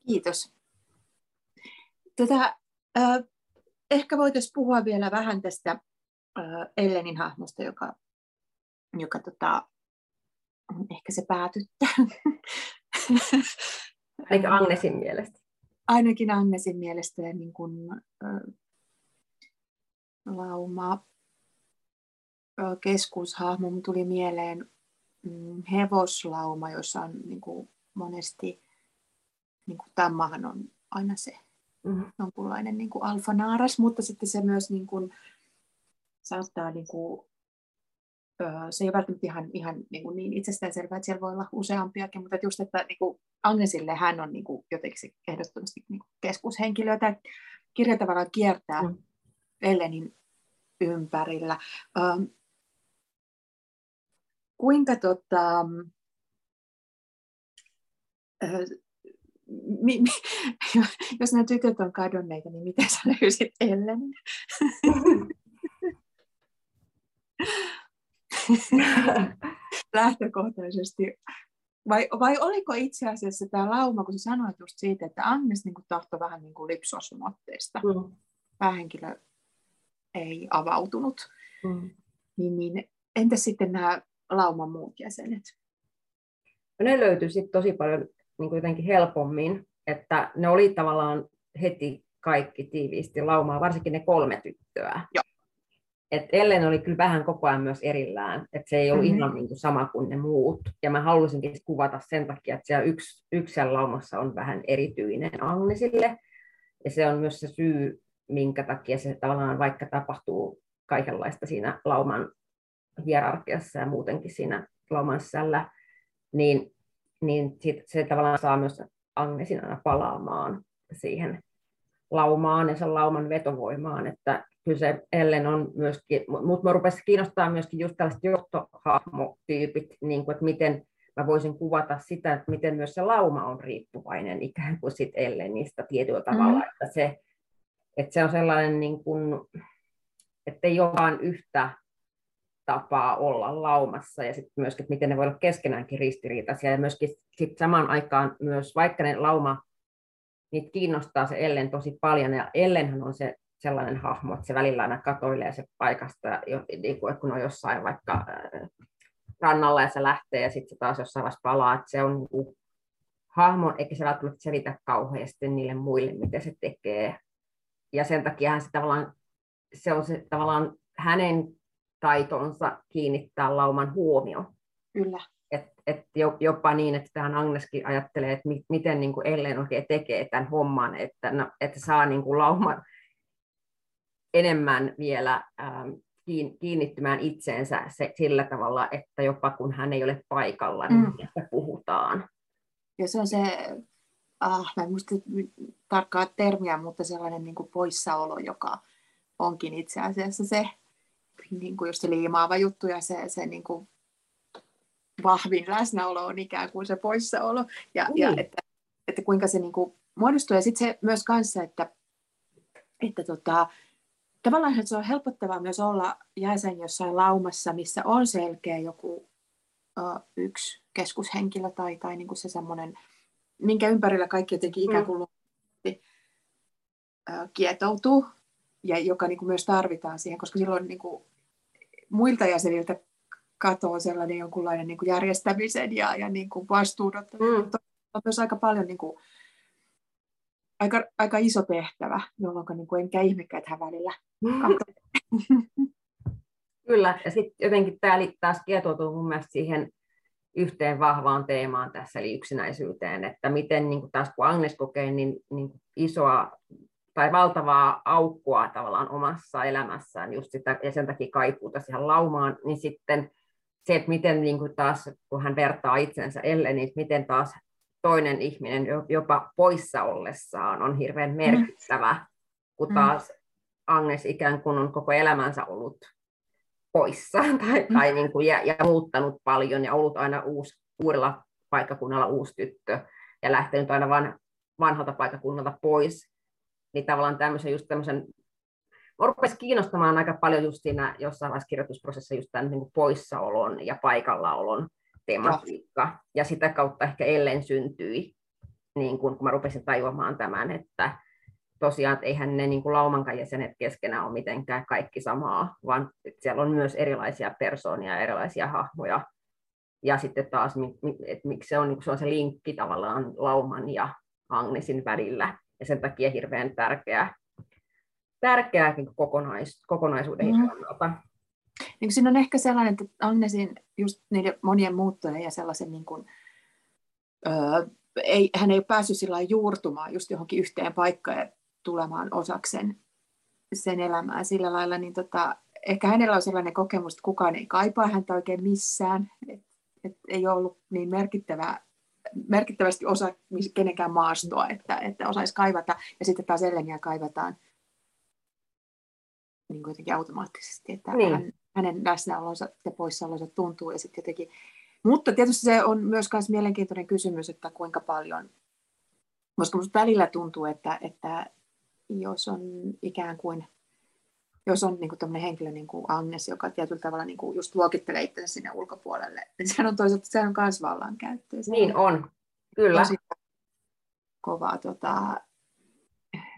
[SPEAKER 1] Kiitos. Tätä, äh, ehkä voitaisiin puhua vielä vähän tästä Ellenin hahmosta, joka, joka tota, ehkä se päätyttää.
[SPEAKER 2] Ainakin Agnesin mielestä.
[SPEAKER 1] Ainakin Agnesin mielestä ja niin kuin, äh, lauma äh, keskushahmo tuli mieleen mm, hevoslauma, jossa on niin kuin monesti niin kuin tammahan on aina se mm-hmm. jonkunlainen niin kuin alfanaaras, mutta sitten se myös niin kuin, saattaa niin kuin, se ei välttämättä ihan, ihan niin, kuin niin itsestäänselvää, että siellä voi olla useampiakin, mutta just, että niin kuin Agnesille hän on niin kuin jotenkin ehdottomasti niin kuin keskushenkilö, tämä kirja tavallaan kiertää mm. Ellenin ympärillä. Ähm, kuinka tota, mi, mi, jos nämä tytöt on kadonneita, niin miten sä löysit Ellen? Lähtökohtaisesti vai, vai oliko itse asiassa tämä lauma, kun sä sanoit just siitä, että Agnes niin tahtoi vähän niin kuin lipsua sun otteesta. Mm. Päähenkilö ei avautunut. Mm. Niin, niin, entä sitten nämä lauman muut jäsenet?
[SPEAKER 2] No ne löytyi sitten tosi paljon niin kuin jotenkin helpommin, että ne oli tavallaan heti kaikki tiiviisti laumaa, varsinkin ne kolme tyttöä.
[SPEAKER 1] Joo.
[SPEAKER 2] Et Ellen oli kyllä vähän koko ajan myös erillään, että se ei ollut mm-hmm. ihan niin kuin sama kuin ne muut. Ja mä halusinkin kuvata sen takia, että siellä yksi, yksi siellä laumassa on vähän erityinen Agnesille. Ja se on myös se syy, minkä takia se tavallaan vaikka tapahtuu kaikenlaista siinä lauman hierarkiassa ja muutenkin siinä lauman sisällä, niin, niin sit se tavallaan saa myös Agnesin aina palaamaan siihen laumaan ja sen lauman vetovoimaan, että kyllä se Ellen on myöskin, mutta mä rupesin kiinnostaa myöskin just tällaiset johtohahmotyypit, niin kuin, että miten mä voisin kuvata sitä, että miten myös se lauma on riippuvainen ikään kuin sit Ellenistä tietyllä tavalla, mm. että se, että se on sellainen, niin kuin, että ei ole vain yhtä tapaa olla laumassa ja sitten myöskin, että miten ne voi olla keskenäänkin ristiriitaisia ja myöskin sit samaan aikaan myös, vaikka ne lauma, niitä kiinnostaa se Ellen tosi paljon ja Ellenhän on se sellainen hahmo, että se välillä aina katoilee se paikasta, niin kuin, kun on jossain vaikka äh, rannalla ja se lähtee ja sitten se taas jossain vaiheessa palaa, että se on niin kuin, hahmo, eikä se välttämättä selitä kauheasti niille muille, miten se tekee. Ja sen takia se tavallaan, se on se tavallaan hänen taitonsa kiinnittää lauman huomio.
[SPEAKER 1] Kyllä.
[SPEAKER 2] Et, et jopa niin, että tähän Agneskin ajattelee, että mi, miten niin kuin Ellen oikein tekee tämän homman, että, no, että saa niin kuin lauman enemmän vielä ähm, kiinnittymään itseensä se, sillä tavalla, että jopa kun hän ei ole paikalla, niin mm. että puhutaan.
[SPEAKER 1] Ja se on se, ah, mä en muista tarkkaa termiä, mutta sellainen niin kuin poissaolo, joka onkin itse asiassa se, niin kuin just se liimaava juttu ja se, se niin kuin vahvin läsnäolo on ikään kuin se poissaolo. Ja, mm. ja että, että kuinka se niin kuin muodostuu. Ja sitten se myös kanssa, että, että tota, tavallaan että se on helpottavaa myös olla jäsen jossain laumassa, missä on selkeä joku uh, yksi keskushenkilö tai, tai niin kuin se semmoinen, minkä ympärillä kaikki jotenkin ikään kuin mm. kietoutuu ja joka niin kuin myös tarvitaan siihen, koska silloin niin kuin muilta jäseniltä katoaa sellainen jonkunlainen niin kuin järjestämisen ja, ja niin kuin vastuunottaminen. Mm. On myös aika paljon niin kuin, aika, aika iso tehtävä, jolloin niin kuin enkä ihmekään, että hän välillä
[SPEAKER 2] Kyllä, ja sitten jotenkin tämä taas kietoutuu mun mielestä siihen yhteen vahvaan teemaan tässä, eli yksinäisyyteen, että miten niin kuin taas kun Agnes kokee niin, niin isoa tai valtavaa aukkoa tavallaan omassa elämässään just sitä, ja sen takia kaipuuta siihen laumaan, niin sitten se, että miten niin kuin taas, kun hän vertaa itsensä Elle, niin miten taas toinen ihminen jopa poissa ollessaan on hirveän mm. merkittävä, mm. kun taas Agnes ikään kuin on koko elämänsä ollut poissa tai, mm. tai niin kuin, ja, ja muuttanut paljon ja ollut aina uusi, uudella paikkakunnalla uusi tyttö ja lähtenyt aina van, vanhalta paikkakunnalta pois, niin tavallaan tämmöisen just tämmöisen Mä rupesi kiinnostamaan aika paljon just siinä jossain vaiheessa kirjoitusprosessissa just tämän niin kuin poissaolon ja paikallaolon tematiikka. No. Ja sitä kautta ehkä ellen syntyi, niin kun, kun mä rupesin tajuamaan tämän, että tosiaan, että eihän ne niin kuin laumankan jäsenet keskenään ole mitenkään kaikki samaa, vaan että siellä on myös erilaisia persoonia, erilaisia hahmoja. Ja sitten taas, että miksi se on, niin se on se linkki tavallaan lauman ja Agnesin välillä. Ja sen takia hirveän tärkeä, tärkeä niin kokonais, kokonaisuuden mm. kannalta.
[SPEAKER 1] Niin siinä on ehkä sellainen, että Agnesin just niiden monien muuttojen ja sellaisen niin kuin, öö, ei, hän ei ole päässyt sillä juurtumaan just johonkin yhteen paikkaan ja tulemaan osaksi sen, elämää sillä lailla, niin tota, ehkä hänellä on sellainen kokemus, että kukaan ei kaipaa häntä oikein missään, et, et ei ollut niin merkittävää, merkittävästi osa kenenkään maastoa, että, että osaisi kaivata, ja sitten taas Elleniä kaivataan niin jotenkin automaattisesti, että niin. hän, hänen läsnäolonsa ja poissaolonsa tuntuu, ja sitten jotenkin mutta tietysti se on myös myös mielenkiintoinen kysymys, että kuinka paljon, koska minusta välillä tuntuu, että, että jos on ikään kuin jos on niin kuin henkilö niin kuin Agnes, joka tietyllä tavalla niin kuin just luokittelee itsensä sinne ulkopuolelle, niin sehän on toisaalta sehän on myös vallankäyttöä.
[SPEAKER 2] Niin on, kyllä. Tosi
[SPEAKER 1] kovaa tota,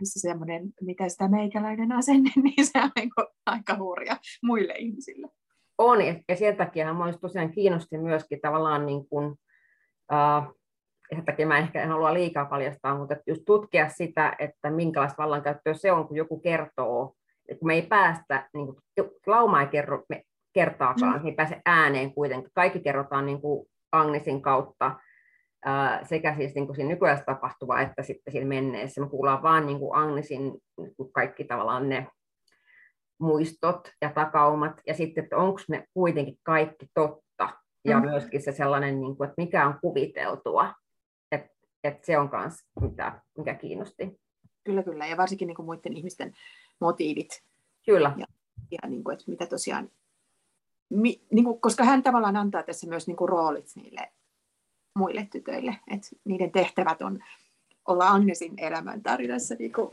[SPEAKER 1] se semmoinen, mitä sitä meikäläinen asenne, niin se on niin aika hurja muille ihmisille.
[SPEAKER 2] On, ja sen takia minua tosiaan kiinnosti myöskin tavallaan niin kuin, sen takia mä ehkä en halua liikaa paljastaa, mutta just tutkia sitä, että minkälaista vallankäyttöä se on, kun joku kertoo, että kun me ei päästä, niin kuin, lauma ei kerro me kertaakaan, mm. niin ei pääse ääneen kuitenkin. Kaikki kerrotaan niin kuin Agnesin kautta, sekä siis niin kuin siinä nykyään tapahtuvaa että sitten siinä menneessä. Me kuullaan vaan niin kuin Agnesin niin kuin kaikki tavallaan ne muistot ja takaumat, ja sitten, että onko ne kuitenkin kaikki totta, ja mm. myöskin se sellainen, niin kuin, että mikä on kuviteltua, että, että se on myös mitä, mikä kiinnosti.
[SPEAKER 1] Kyllä, kyllä, ja varsinkin niin kuin muiden ihmisten motiivit.
[SPEAKER 2] Kyllä.
[SPEAKER 1] Ja, ja niin kuin, että mitä tosiaan, mi, niin kuin, koska hän tavallaan antaa tässä myös niin kuin roolit niille muille tytöille. Et niiden tehtävät on olla Agnesin elämän tarinassa niin kuin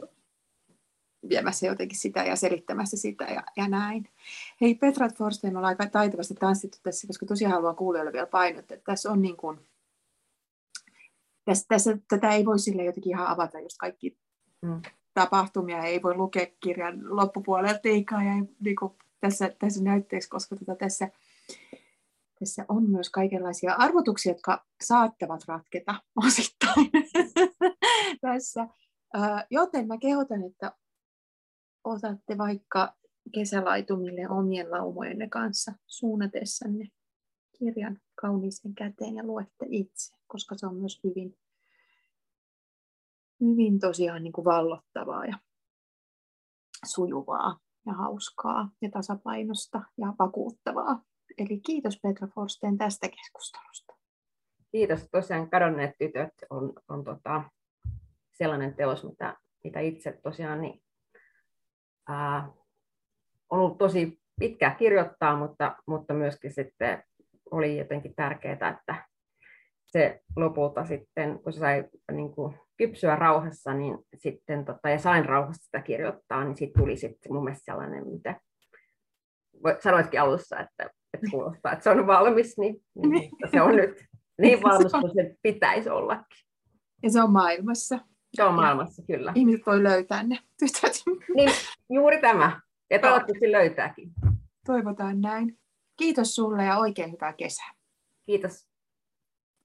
[SPEAKER 1] viemässä jotenkin sitä ja selittämässä sitä ja, ja näin. Hei Petra Forstein, me ollaan aika taitavasti tanssittu tässä, koska tosiaan haluan kuulijoille vielä painottaa, että tässä on niin kuin, tässä, tässä, tätä ei voi sille jotenkin ihan avata, jos kaikki mm. tapahtumia ei voi lukea kirjan loppupuolelta eikä ja niin kuin tässä, tässä näytteeksi, koska tota tässä tässä on myös kaikenlaisia arvotuksia, jotka saattavat ratketa osittain tässä. Joten mä kehotan, että otatte vaikka kesälaitumille omien laumojenne kanssa suunnatessanne kirjan kauniiseen käteen ja luette itse, koska se on myös hyvin, hyvin tosiaan niin kuin vallottavaa ja sujuvaa ja hauskaa ja tasapainosta ja vakuuttavaa. Eli kiitos Petra Forsten tästä keskustelusta.
[SPEAKER 2] Kiitos. Tosiaan kadonneet tytöt on, on tota, sellainen teos, mitä, mitä itse tosiaan niin, ää, on ollut tosi pitkä kirjoittaa, mutta, mutta myöskin sitten oli jotenkin tärkeää, että se lopulta sitten, kun se sai niin kuin, kypsyä rauhassa, niin sitten, tota, ja sain rauhassa sitä kirjoittaa, niin sitten tuli sitten mun mielestä sellainen, mitä sanoitkin alussa, että että kuulostaa, että se on valmis, niin, niin, niin. se on nyt niin valmis kuin se pitäisi ollakin.
[SPEAKER 1] Ja se on maailmassa.
[SPEAKER 2] Se on maailmassa, kyllä.
[SPEAKER 1] Ihmiset voi löytää ne tytöt.
[SPEAKER 2] Niin, juuri tämä. Ja toivottavasti löytääkin.
[SPEAKER 1] Toivotaan näin. Kiitos sulle ja oikein hyvää kesää.
[SPEAKER 2] Kiitos.